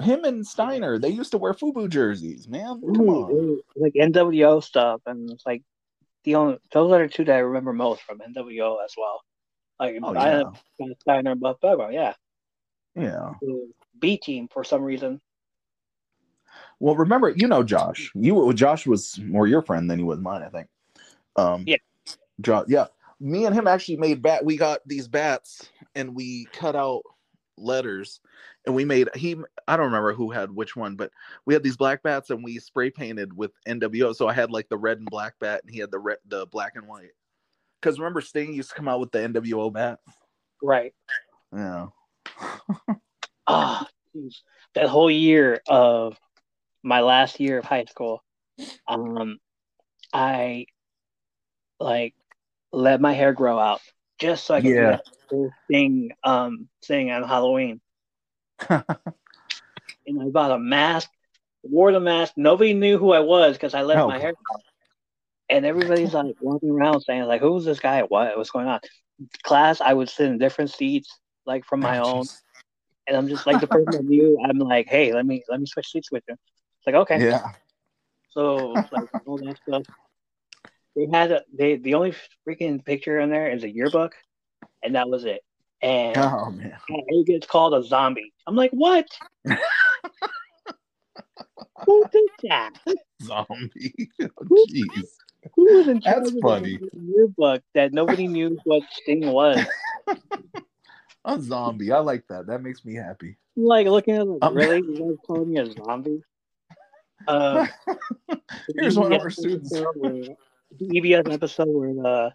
Him and Steiner, they used to wear FUBU jerseys, man. Come on. like NWO stuff, and it's like the only those are the two that I remember most from NWO as well. Like Oh I yeah, Steiner and Buff Bagwell, yeah. yeah. B team for some reason. Well, remember, you know Josh. You Josh was more your friend than he was mine, I think. Um, Yeah. Josh. Yeah, me and him actually made bat. We got these bats and we cut out letters, and we made he. I don't remember who had which one, but we had these black bats and we spray painted with NWO. So I had like the red and black bat, and he had the red, the black and white. Because remember, Sting used to come out with the NWO bat. Right. Yeah. Ah, jeez. that whole year of my last year of high school, um, I like let my hair grow out just so I could Yeah. do thing um thing on Halloween. and I bought a mask, wore the mask. Nobody knew who I was because I let Oh, my hair. And everybody's like walking around saying like, "Who's this guy? What? What's going on?" Class, I would sit in different seats, like from my own, and I'm just like the person I knew. I'm like, "Hey, let me let me switch seats with you." It's like, okay, Yeah. so like all that stuff. They had a, they the only freaking picture in there is a yearbook, and that was it. And Oh man. it gets called a zombie. I'm like, what? Who did that? Zombie. Jeez. Who was in charge That's of funny. yearbook that nobody knew what Sting was? A zombie. I like that. That makes me happy. Like looking at Um, really? You guys calling me a zombie? Uh, Here's one of our students. The EBS episode where uh,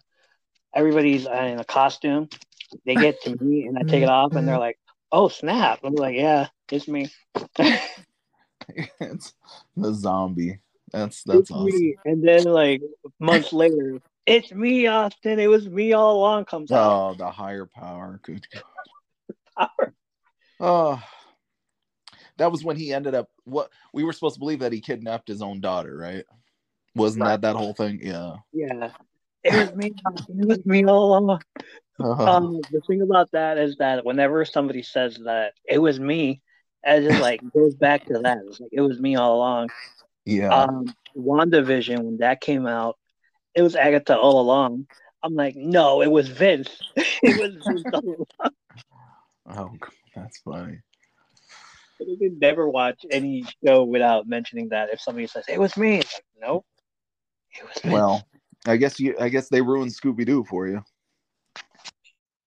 everybody's in a costume. They get to me and I take it off and they're like, "Oh snap!" I'm like, "Yeah, it's me." it's the zombie. That's that's it's awesome. me. And then like months later, it's me, Austin. It was me all along. Comes out. Oh, the higher power. Good God. Oh, that was when he ended up. What we were supposed to believe that he kidnapped his own daughter, right? Wasn't Right. that that whole thing? Yeah. Yeah, it was me. It was me all along. Um, the thing about that is that whenever somebody says that it was me, as it just like goes back to that. It's like it was me all along. yeah. Um, WandaVision when that came out, it was Agatha all along. I'm like, no, it was Vince. it was Vince all along. oh, that's funny. You can never watch any show without mentioning that. If somebody says it was me, like, nope, it was Vince. Well, I guess you. I guess they ruined Scooby Doo for you.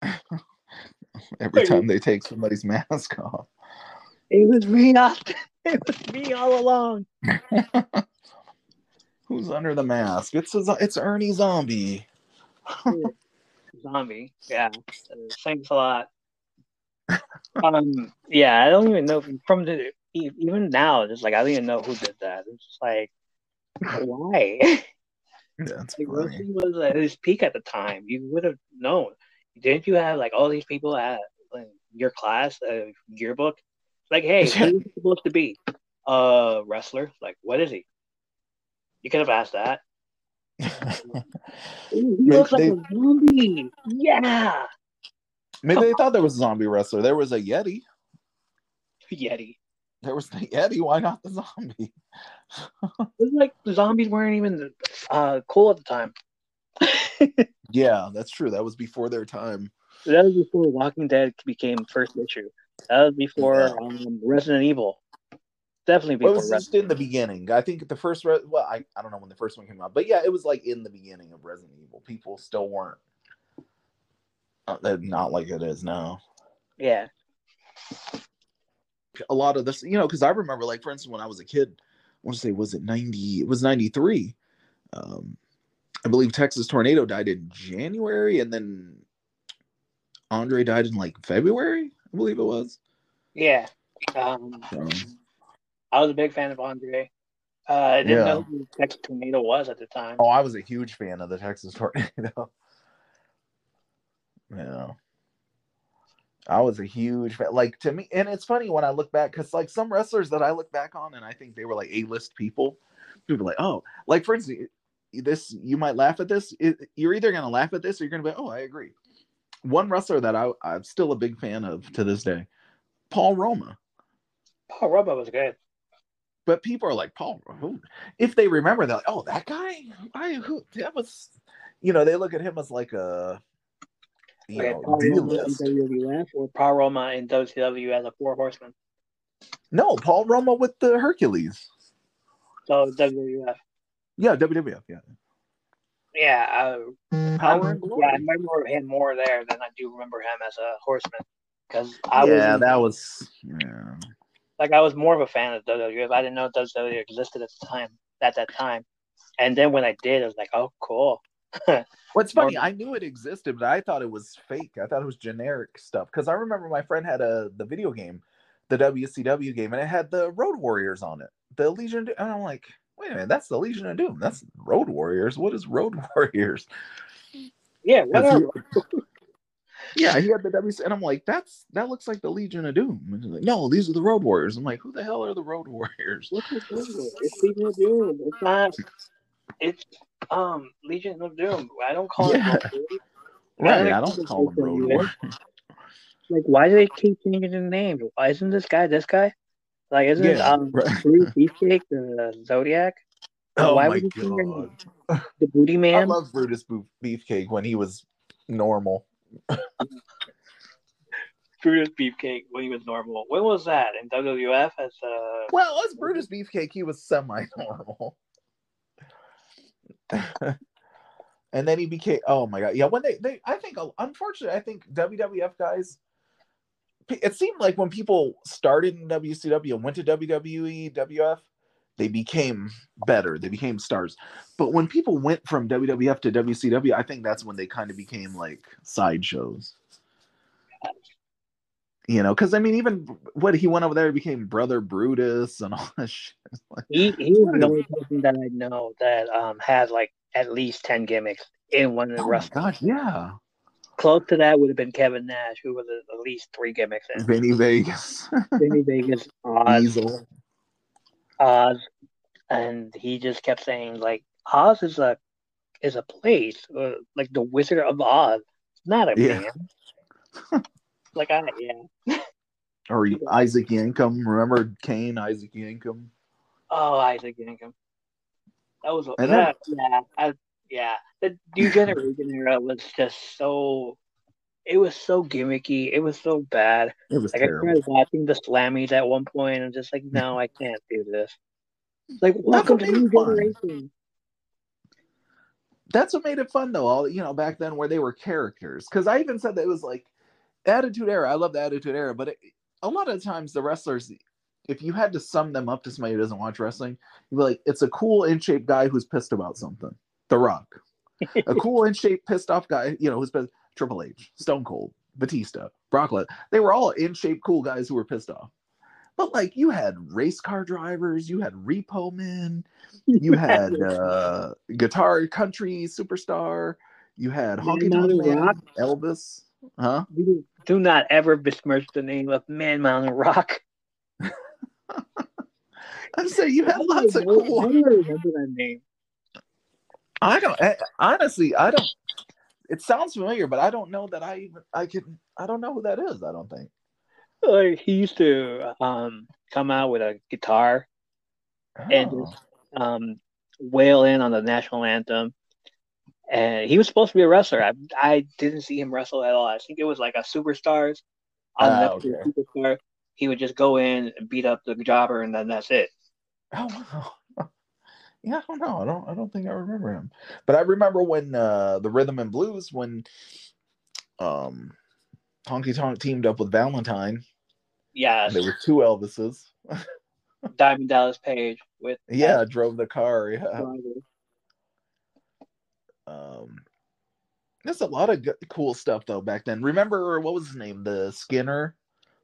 Every time they take somebody's mask off. it was me, Austin. It was me all along. Who's under the mask? It's a, it's Ernie Zombie. Zombie, yeah. Uh, thanks a lot. um, yeah, I don't even know from the e- even now. Just like I don't even know who did that. It's just like why? That's Like funny. was at its peak at the time. You would have known. Didn't you have like all these people at like, your class uh, yearbook? Like, hey, who's supposed to be? Uh, wrestler. Like, what is he? You could have asked that. Ooh, he They- looks like a zombie. Yeah, Maybe they thought there was a zombie wrestler. There was a Yeti. Yeti. There was the Yeti. Why not the zombie? It was like the zombies weren't even uh cool at the time. Yeah, that's true. That was before their time. that was before Walking Dead became first issue. That was before Yeah. um, Resident Evil. Definitely Well, before it was just Resident in the beginning. I think the first, Re- well, I, I don't know when the first one came out, but yeah, it was like in the beginning of Resident Evil. People still weren't, uh, not like it is now. Yeah. A lot of this, you know, because I remember, like, for instance, when I was a kid, want to say, was it 90? It was 93. Um, I believe Texas Tornado died in January, and then Andre died in like February, I believe it was. Yeah. Um, So, I was a big fan of Andre. Uh, I didn't Yeah. know who Texas Tornado was at the time. Oh, I was a huge fan of the Texas Tornado. yeah. I was a huge fan. Like to me, and it's funny when I look back because like some wrestlers that I look back on and I think they were like A-list people. People are like, oh, like for instance, this you might laugh at this. It, you're either gonna laugh at this or you're gonna be, oh, I agree. One wrestler that I, I'm still a big fan of to this day, Paul Roma. Paul Roma was good. But people are like, Paul, who? If they remember, they're like, oh, that guy? I who that was you know, they look at him as like a you Okay, know, Paul Roma in D-list. WWF or Paul Roma in WCW as a four horseman. No, Paul Roma with the Hercules. So WWF. Yeah, WWF. Yeah, Yeah. Uh, Power and Glory. Yeah, I remember him more there than I do remember him as a horseman. Because I yeah, was that was. Yeah. like I was more of a fan of WWF. I didn't know WWF existed at the time. At that time, and then when I did, I was like, "Oh, cool." What's funny, I knew it existed, but I thought it was fake. I thought it was generic stuff because I remember my friend had a the video game, the WCW game, and it had the Road Warriors on it, the Legion. And I'm like, wait a minute, that's the Legion of Doom. That's Road Warriors. What is Road Warriors? Yeah, whatever. he- yeah, he had the WC, and I'm like, that's that looks like the Legion of Doom. And he's like, no, these are the Road Warriors. I'm like, who the hell are the Road Warriors? It's Legion of Doom. It's not. It's um Legion of Doom. I don't call Yeah. it. Road Warriors. Right, I don't don't call them Road WWF. Warriors. Like, why do they keep changing the name? Why isn't this guy this guy? Like, isn't it Yeah, um right. Brutus Beefcake the Zodiac? Oh why my would you change your god. The Booty Man. I love Brutus Beefcake when he was normal. Brutus Beefcake when he was normal. When was that in WWF? As uh, Well, as Brutus Beefcake, he was semi-normal. and then he became oh my god. Yeah, when they they I think oh, unfortunately I think WWF guys it seemed like when people started in WCW and went to WWE, WF, they became better. They became stars. But when people went from WWF to WCW, I think that's when they kind of became like sideshows. You know, because I mean, even what he went over there, he became Brother Brutus and all that shit. Like, He he was the only person that I know that um had like at least ten gimmicks in one of the oh wrestling. gosh, yeah. Close to that would have been Kevin Nash, who was at least three gimmicks in. Vinny Vegas, Vinny Vegas, Oz, Diesel. Oz, and he just kept saying like Oz is a is a place, uh, like the Wizard of Oz, It's not a Yeah. man. like I yeah. or Isaac Yankem. Remember Kane, Isaac Yankem? Oh, Isaac Yankem. That was And that, yeah, I, yeah. The new generation era was just so. It was so gimmicky. It was so bad. It was Like I terrible. watching the Slammies at one point, and I'm just like, no, I can't do this. Like, welcome to new fun. generation. That's what made it fun, though. All you know, back then where they were characters. Because I even said that it was like Attitude Era. I love the Attitude Era, but it, a lot of times the wrestlers, if you had to sum them up to somebody who doesn't watch wrestling, you'd be like, it's a cool in shape guy who's pissed about something. The Rock. a cool in shape, pissed off guy, you know, who's pissed. Triple H, Stone Cold, Batista, Brock Lesnar. They were all in shape, cool guys who were pissed off. But like you had race car drivers, you had repo men, you had uh guitar country superstar, you had honky tonk man, Elvis, huh? Do, do not ever besmirch the name of Man Mountain Rock. I'm saying you had lots of I cool. don't remember that name. I don't I, honestly, I don't. It sounds familiar, but I don't know that I even I can. I don't know who that is. I don't think. Like, he used to um, come out with a guitar And Oh. um, wail in on the national anthem. And he was supposed to be a wrestler. I, I didn't see him wrestle at all. I think it was like a superstars on Ah, Netflix okay. superstar. He would just go in and beat up the jobber, and then that's it. Oh wow. Yeah, I don't know. I don't. I don't think I remember him. But I remember when uh, the Rhythm and Blues when um, Honky Tonk teamed up with Valentine. Yeah, There were two Elvises. Diamond Dallas Page with Yeah, drove the car. Yeah. Driver. Um, there's a lot of good, cool stuff though back then. Remember what was his name? The Skinner.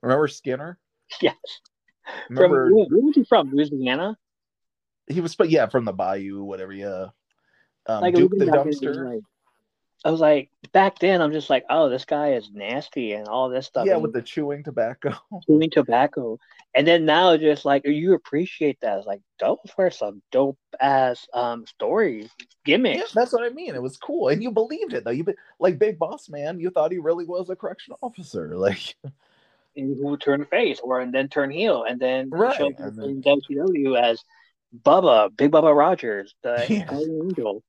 Remember Skinner? Yes. Remember From where, where was he from? Louisiana? he was, but yeah, from the Bayou, whatever. Yeah. Um, Like Duke the looking back at it, Dumpster. like- I was like, back then, I'm just like, oh, this guy is nasty and all this stuff. Yeah, and with the chewing tobacco. chewing tobacco. And then now, just like you appreciate that. It's like those were some dope ass um stories, Yeah, that's what I mean. It was cool, and you believed it though. You be, like Big Boss Man. You thought he really was a correctional officer. Like, And who would turn face or and then turn heel, and then he Right, and up in WCW as Bubba, Big Bubba Rogers, the Yeah. Angel.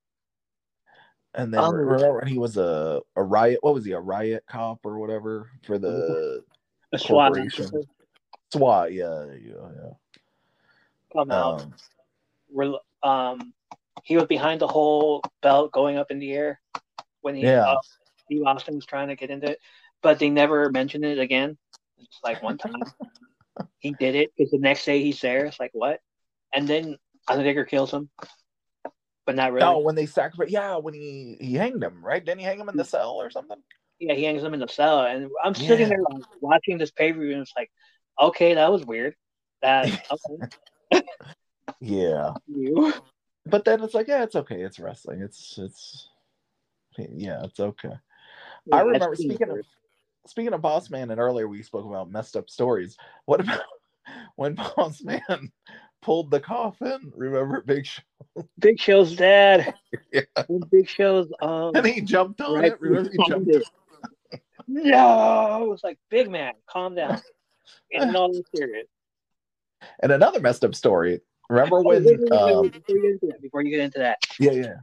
And then Oh. remember when he was a a riot? What was he? A riot cop or whatever for the A SWAT officer SWAT? Yeah, yeah, come yeah. out. Um, Um, he was behind the whole belt going up in the air when he Yeah. uh, Steve Austin was trying to get into it, but they never mentioned it again. It's like one time he did it because the next day he's there. It's like what? And then Undertaker kills him, but not really. Oh, when they sacrificed, yeah, when he he hanged him, right? Didn't he hang him in the mm. cell or something? Yeah, he hangs him in the cell, and I'm sitting there like, watching this pay per view, and it's like, okay, that was weird. That okay, Yeah, but then it's like, yeah, it's okay. It's wrestling. It's it's yeah, it's okay. I remember speaking of speaking of Boss Man, and earlier we spoke about messed up stories. What about when Boss Man pulled the coffin? Remember Big Show? Big Show's dad. Yeah. Big Show's um. And he jumped on right, it. Remember he jumped. it. No, it's like big man, calm down. It's all serious. And another messed up story. Remember Oh, when? wait, Um, before, you get into that, before you get into that, yeah, yeah.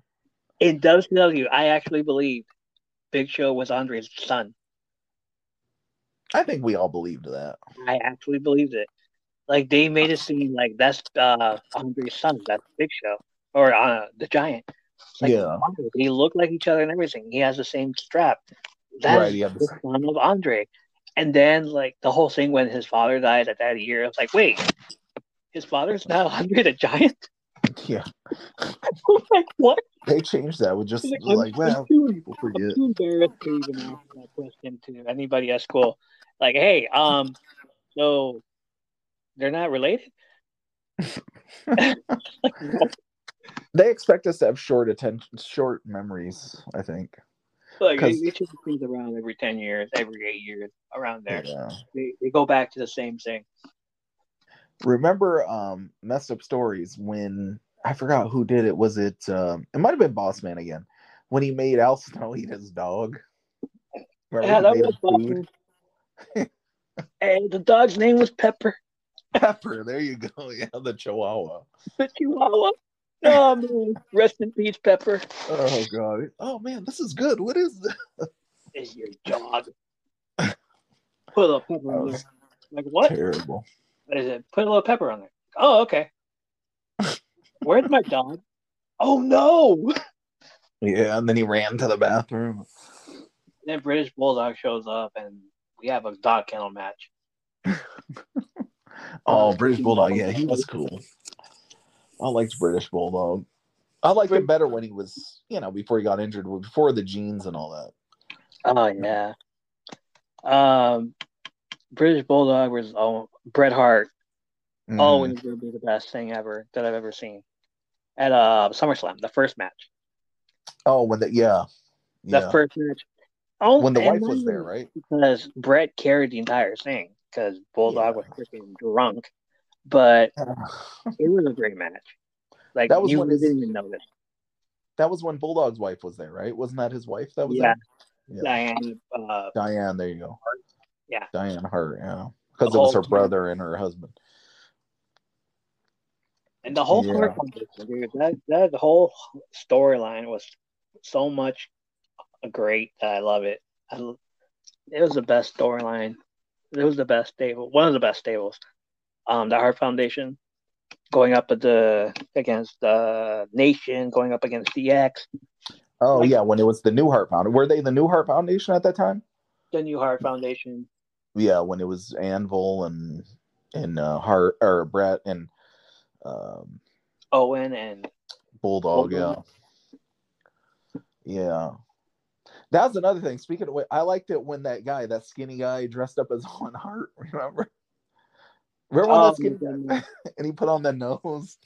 in WCW, I actually believed Big Show was Andre's son. I think we all believed that. I actually believed it. Like they made it seem like that's uh Andre's son, that's Big Show or uh the Giant. Like, Yeah. they look like each other and everything. He has the same strap. That's Right, the son of Andre. And then like the whole thing when his father died at that year, it's like, wait, his father's now Andre the Giant. Yeah, like, what? they changed that with just like, like, well, too- people I'm forget. too embarrassed to even ask that question to anybody at school. Like, hey, um, so they're not related? They expect us to have short attention, short memories. I think. Like, 'Cause- they change things around every 10 years, every eight years, around there. Yeah. They, they go back to the same thing. Remember, um, messed up stories when I forgot who did it. Was it? Um, it might have been Boss Man again when he made Al Snow eat his dog. Remember Yeah, that was awesome. and the dog's name was Pepper, Pepper. There you go. Yeah, the Chihuahua. the Chihuahua. Oh, man. Rest in peace, Pepper. Oh god. Oh man, this is good. What is this? Is your dog. Put a little pepper on there. Like, what? terrible. What is it? Put a little pepper on there. Oh, okay. Where's my dog? Oh no! Yeah, and then he ran to the bathroom. Then British Bulldog shows up and we have a dog kennel match. Oh, British Bulldog. Yeah, he was cool. I liked British Bulldog. I liked him better when he was, you know, before he got injured, before the jeans and all that. Oh yeah. Um, British Bulldog was oh, Bret Hart. Mhm. Always gonna be the best thing ever that I've ever seen. At uh SummerSlam, the first match. Oh, when the yeah, The yeah. first match. Oh, when the wife was there, right? Because Bret carried the entire thing because Bulldog Yeah. was freaking drunk. But it was a great match. Like That was you when his- didn't even notice. That was when Bulldog's wife was there, right? Wasn't that his wife that was Yeah. Yeah. Diane, uh, Diane, there you go. Yeah. Diane Hart, yeah. Because it was her brother and her husband. and the whole Yeah. Dude. That that whole storyline was so much great. I love it. I, it was the best storyline. It was the best stable, one of the best stables. Um, the Heart Foundation going up at the against uh Nation, going up against DX, Oh Like- yeah, when it was the New Heart Foundation. Were they the New Heart Foundation at that time? the New Heart Foundation. Yeah, when it was Anvil and and uh Hart or Bret and um Owen and Bulldog, Bulldog. yeah. Yeah. That was another thing. Speaking of which, I liked it when that guy, that skinny guy, dressed up as Owen Hart. Remember? Remember when Oh, that skinny guy, and he put on the nose?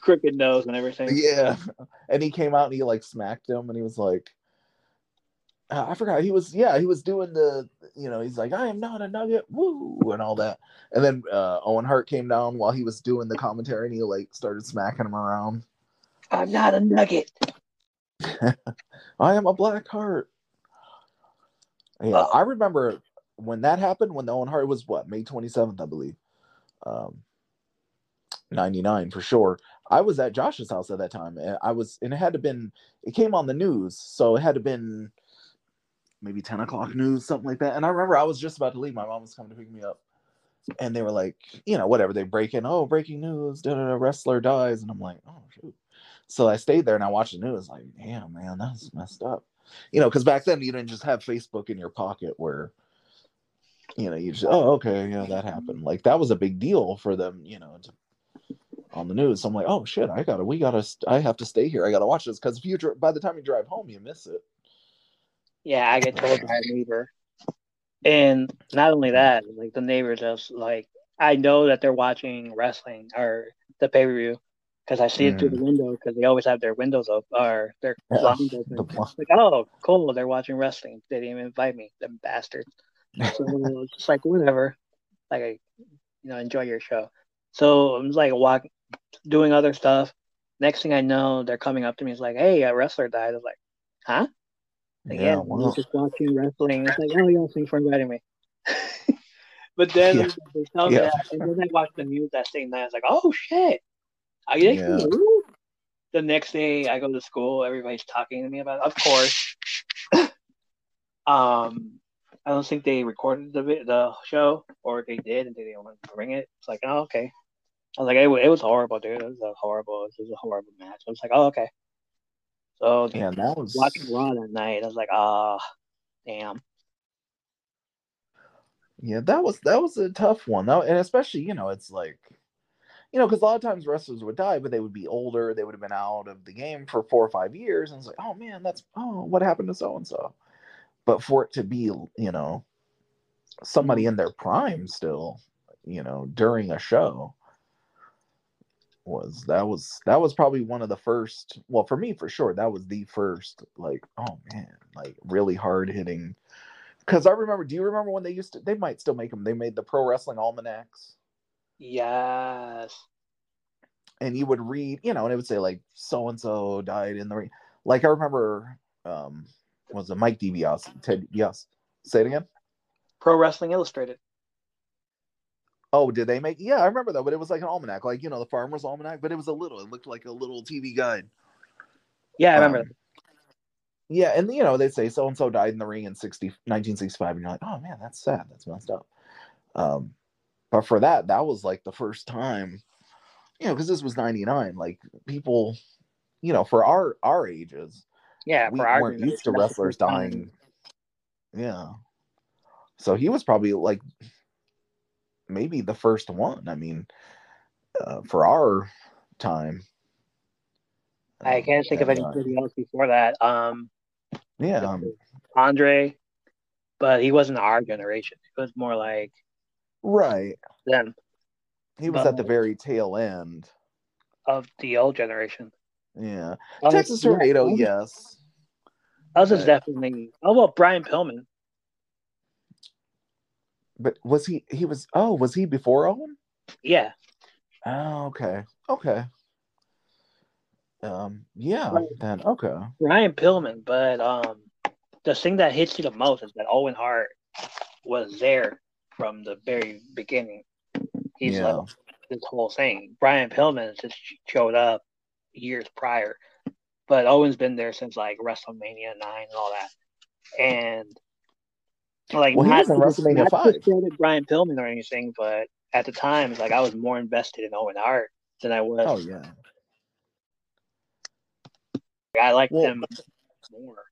crooked nose and everything. Yeah. And he came out and he like smacked him, and he was like, uh, I forgot. He was yeah, he was doing the you know he's like I am not a nugget, woo, and all that. And then uh, Owen Hart came down while he was doing the commentary, and he like started smacking him around. I'm not a nugget. I am a black heart. Yeah, Uh, I remember when that happened. When the Owen Hart was what May twenty seventh, I believe, um, ninety nine for sure. I was at Josh's house at that time. and I was, and it had to been. It came on the news, so it had to been maybe ten o'clock news, something like that. And I remember I was just about to leave. My mom was coming to pick me up, and they were like, you know, whatever. They break in, oh, breaking news, da da da, wrestler dies, and I'm like, oh shoot. So I stayed there and I watched the news. Like, damn, man, that's messed up. You know, because back then you didn't just have Facebook in your pocket where, you know, you just, oh, okay, yeah, that happened. Like that was a big deal for them, you know, to, on the news. So I'm like, oh shit, I gotta, we gotta, I have to stay here. I gotta watch this because if you, by the time you drive home, you miss it. Yeah, I get told by a neighbor. And not only that, like the neighbors just like I know that they're watching wrestling or the pay per view because I see it through the mm. window because they always have their windows open or their Yeah, blinds open. The pl- Like, oh, cool, they're watching wrestling. They didn't even invite me, them bastards. So it's just like whatever. Like I, you know, enjoy your show. So I'm just like walk, doing other stuff. Next thing I know, they're coming up to me. It's like, hey, a wrestler died. I was like, huh? Like, yeah, yeah, I was just watching wrestling. It's like, oh yeah, thanks for inviting me. but then Yeah. they tell me Yeah. that, and then I watched the news that same night. I was like, oh shit, are you Yeah. The next day, I go to school. Everybody's talking to me about, it. of course. um, I don't think they recorded the the show, or they did, and they didn't want to bring it. It's like, oh okay. I was like, it, it was horrible, dude. It was a horrible. It was a horrible match. I was like, oh okay. So Yeah, that was watching Raw that night, I was like, ah, damn. Yeah, that was that was a tough one That, and especially you know it's like, you know, because a lot of times wrestlers would die, but they would be older. They would have been out of the game for four or five years, and it's like, oh man, that's oh, what happened to so and so? But for it to be, you know, somebody in their prime still, you know, during a show, was that was that was probably one of the first. Well, for me, for sure, that was the first. Like, oh man, like really hard hitting because I remember. Do you remember when they used to? They might still make them. They made the pro wrestling almanacs, Yes. and you would read, you know, and it would say like so and so died in the ring. Like I remember, um, was it Mike DiBiase? Ted, yes. Say it again. Pro Wrestling Illustrated. Oh, did they make? Yeah, I remember that, but it was like an almanac, like you know, the farmer's almanac, but it was a little. It looked like a little TV guide. Yeah, I remember. Um, Yeah, and you know, they say so and so died in the ring in 60, 1965, and you're like, oh man, that's sad. That's messed up. Um, but for that, that was like the first time, you know, because this was 99. Like people, you know, for our our ages, yeah, we for weren't used to wrestlers dying. Yeah. So he was probably like maybe the first one. I mean, uh, for our time. I um, can't think of anybody else before that. Um, Yeah. Um, Andre, but he wasn't our generation. It was more like right. Then He was at the very tail end. of the old generation. Yeah. Texas Tornado, us- yes. Us is but- definitely. Oh well, Brian Pillman. But was he he was oh, was he before Owen? Yeah, Oh, okay. Okay. Um, yeah, Right. then okay. Brian Pillman. But um, the thing that hits you the most is that Owen Hart was there from the very beginning. He's Yeah. like this whole thing. Brian Pillman just showed up years prior, but Owen's been there since like WrestleMania nine and all that. And like, Well, he not, was in WrestleMania not 5. Brian Pillman or anything, but at the time, it's like I was more invested in Owen Hart than I was. Oh yeah. I liked Well, him more.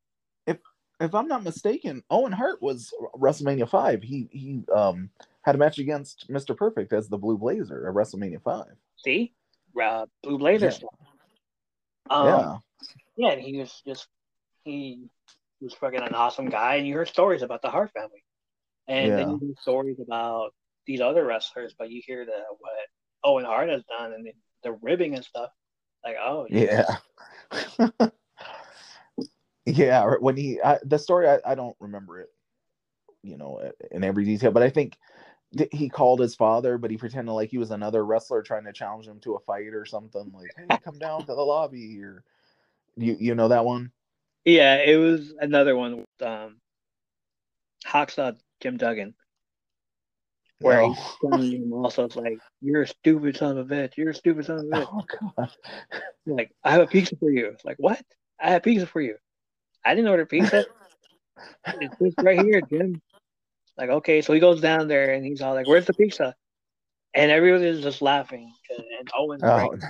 If I'm not mistaken, Owen Hart was WrestleMania five. He he um had a match against Mr. Perfect as the Blue Blazer at WrestleMania five. See, uh, Blue Blazer Yeah. Um, yeah. yeah, and he was just he was fucking an awesome guy, and you heard stories about the Hart family, and then you hear stories about these other wrestlers, but you hear the what Owen Hart has done and the, the ribbing and stuff. Like, oh Yeah. yeah. or When he I, the story, I, I don't remember it, you know, in every detail, but I think th- he called his father, but he pretended like he was another wrestler trying to challenge him to a fight or something. Like, hey, come down to the lobby here. You you know that one? yeah, it was another one with um, Hacksaw Jim Duggan, where Oh. he's telling him also it's like, "You're a stupid son of a bitch. You're a stupid son of a bitch." Oh god. Like, I have a pizza for you. It's like, what? I have pizza for you. I didn't order pizza. it's right here, Jim. Like, okay, so he goes down there and he's all like, "Where's the pizza?" And everybody is just laughing. And, and Owen's Oh, like,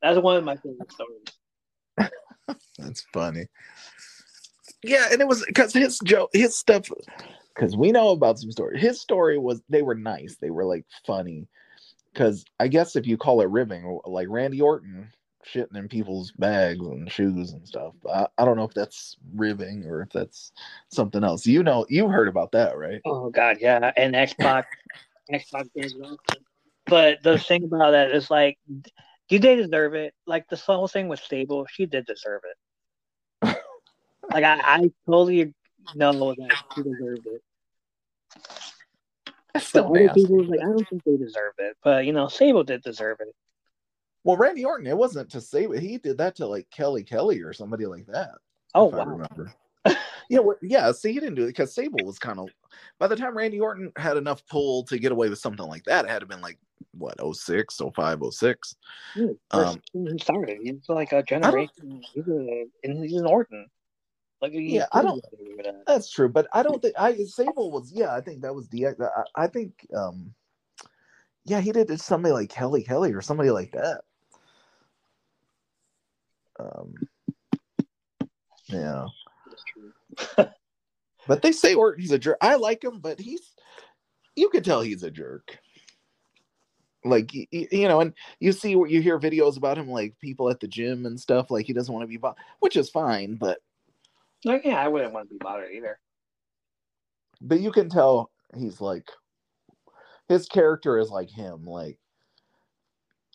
that's one of my favorite stories. that's funny. Yeah, and it was because his joke, his stuff, because we know about some stories. His story was they were nice, they were like funny. Because I guess if you call it ribbing, like Randy Orton shitting in people's bags and shoes and stuff. I, I don't know if that's ribbing or if that's something else. You know, you heard about that, right? Oh God, yeah, and Xbox, Xbox games. But the thing about that is like, do they deserve it? Like the whole thing with Sable, she did deserve it. like I, I totally know that she deserved it. That's But still other nasty. people like I don't think they deserve it. But you know, Sable did deserve it. Well, Randy Orton, it wasn't to it. He did that to like Kelly Kelly or somebody like that. Oh if I remember. yeah, well, yeah. See, he didn't do it because Sable was kind of. By the time Randy Orton had enough pull to get away with something like that, it had to been like what 06, 05, 06. Yeah, Um, started. He's like a generation. He's a and he's an Orton. Like Yeah, I don't- pretty good at it. That's true, but I don't think I Sable was. Yeah, I think that was DX. I, I think. um Yeah, he did it to somebody like Kelly Kelly or somebody like that. Um. Yeah. But they say Orton's a jerk. I like him, but he's you could tell he's a jerk. Like y- y- you know, and you see what you hear videos about him, like people at the gym and stuff. Like he doesn't want to be, bo- which is fine, but Like, yeah, I wouldn't want to be bothered either. but you can tell he's like his character is like him, like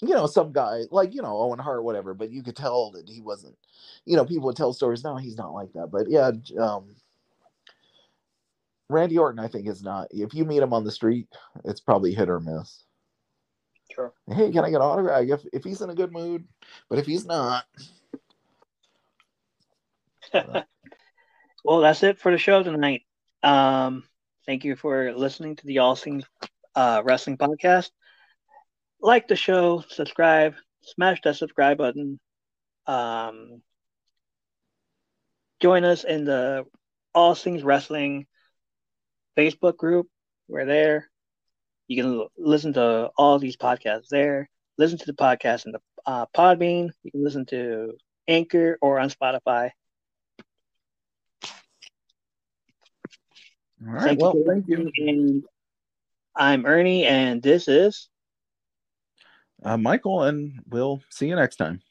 you know, some guy like you know Owen Hart, whatever. But you could tell that he wasn't. You know, people would tell stories. No, he's not like that. But yeah, um, Randy Orton, I think, is not. If you meet him on the street, it's probably hit or miss. Sure. Hey, can I get an autograph? If if he's in a good mood, but if he's not, Well, that's it for the show tonight. Um, thank you for listening to the All Things uh, Wrestling Podcast. Like the show, subscribe, smash that subscribe button. Um, join us in the All Things Wrestling Facebook group. We're there. You can l- listen to all these podcasts there. Listen to the podcast in the uh, Podbean. You can listen to Anchor or on Spotify. all right. Well, for thank you, And I'm Ernie, and this is uh, Michael, and we'll see you next time.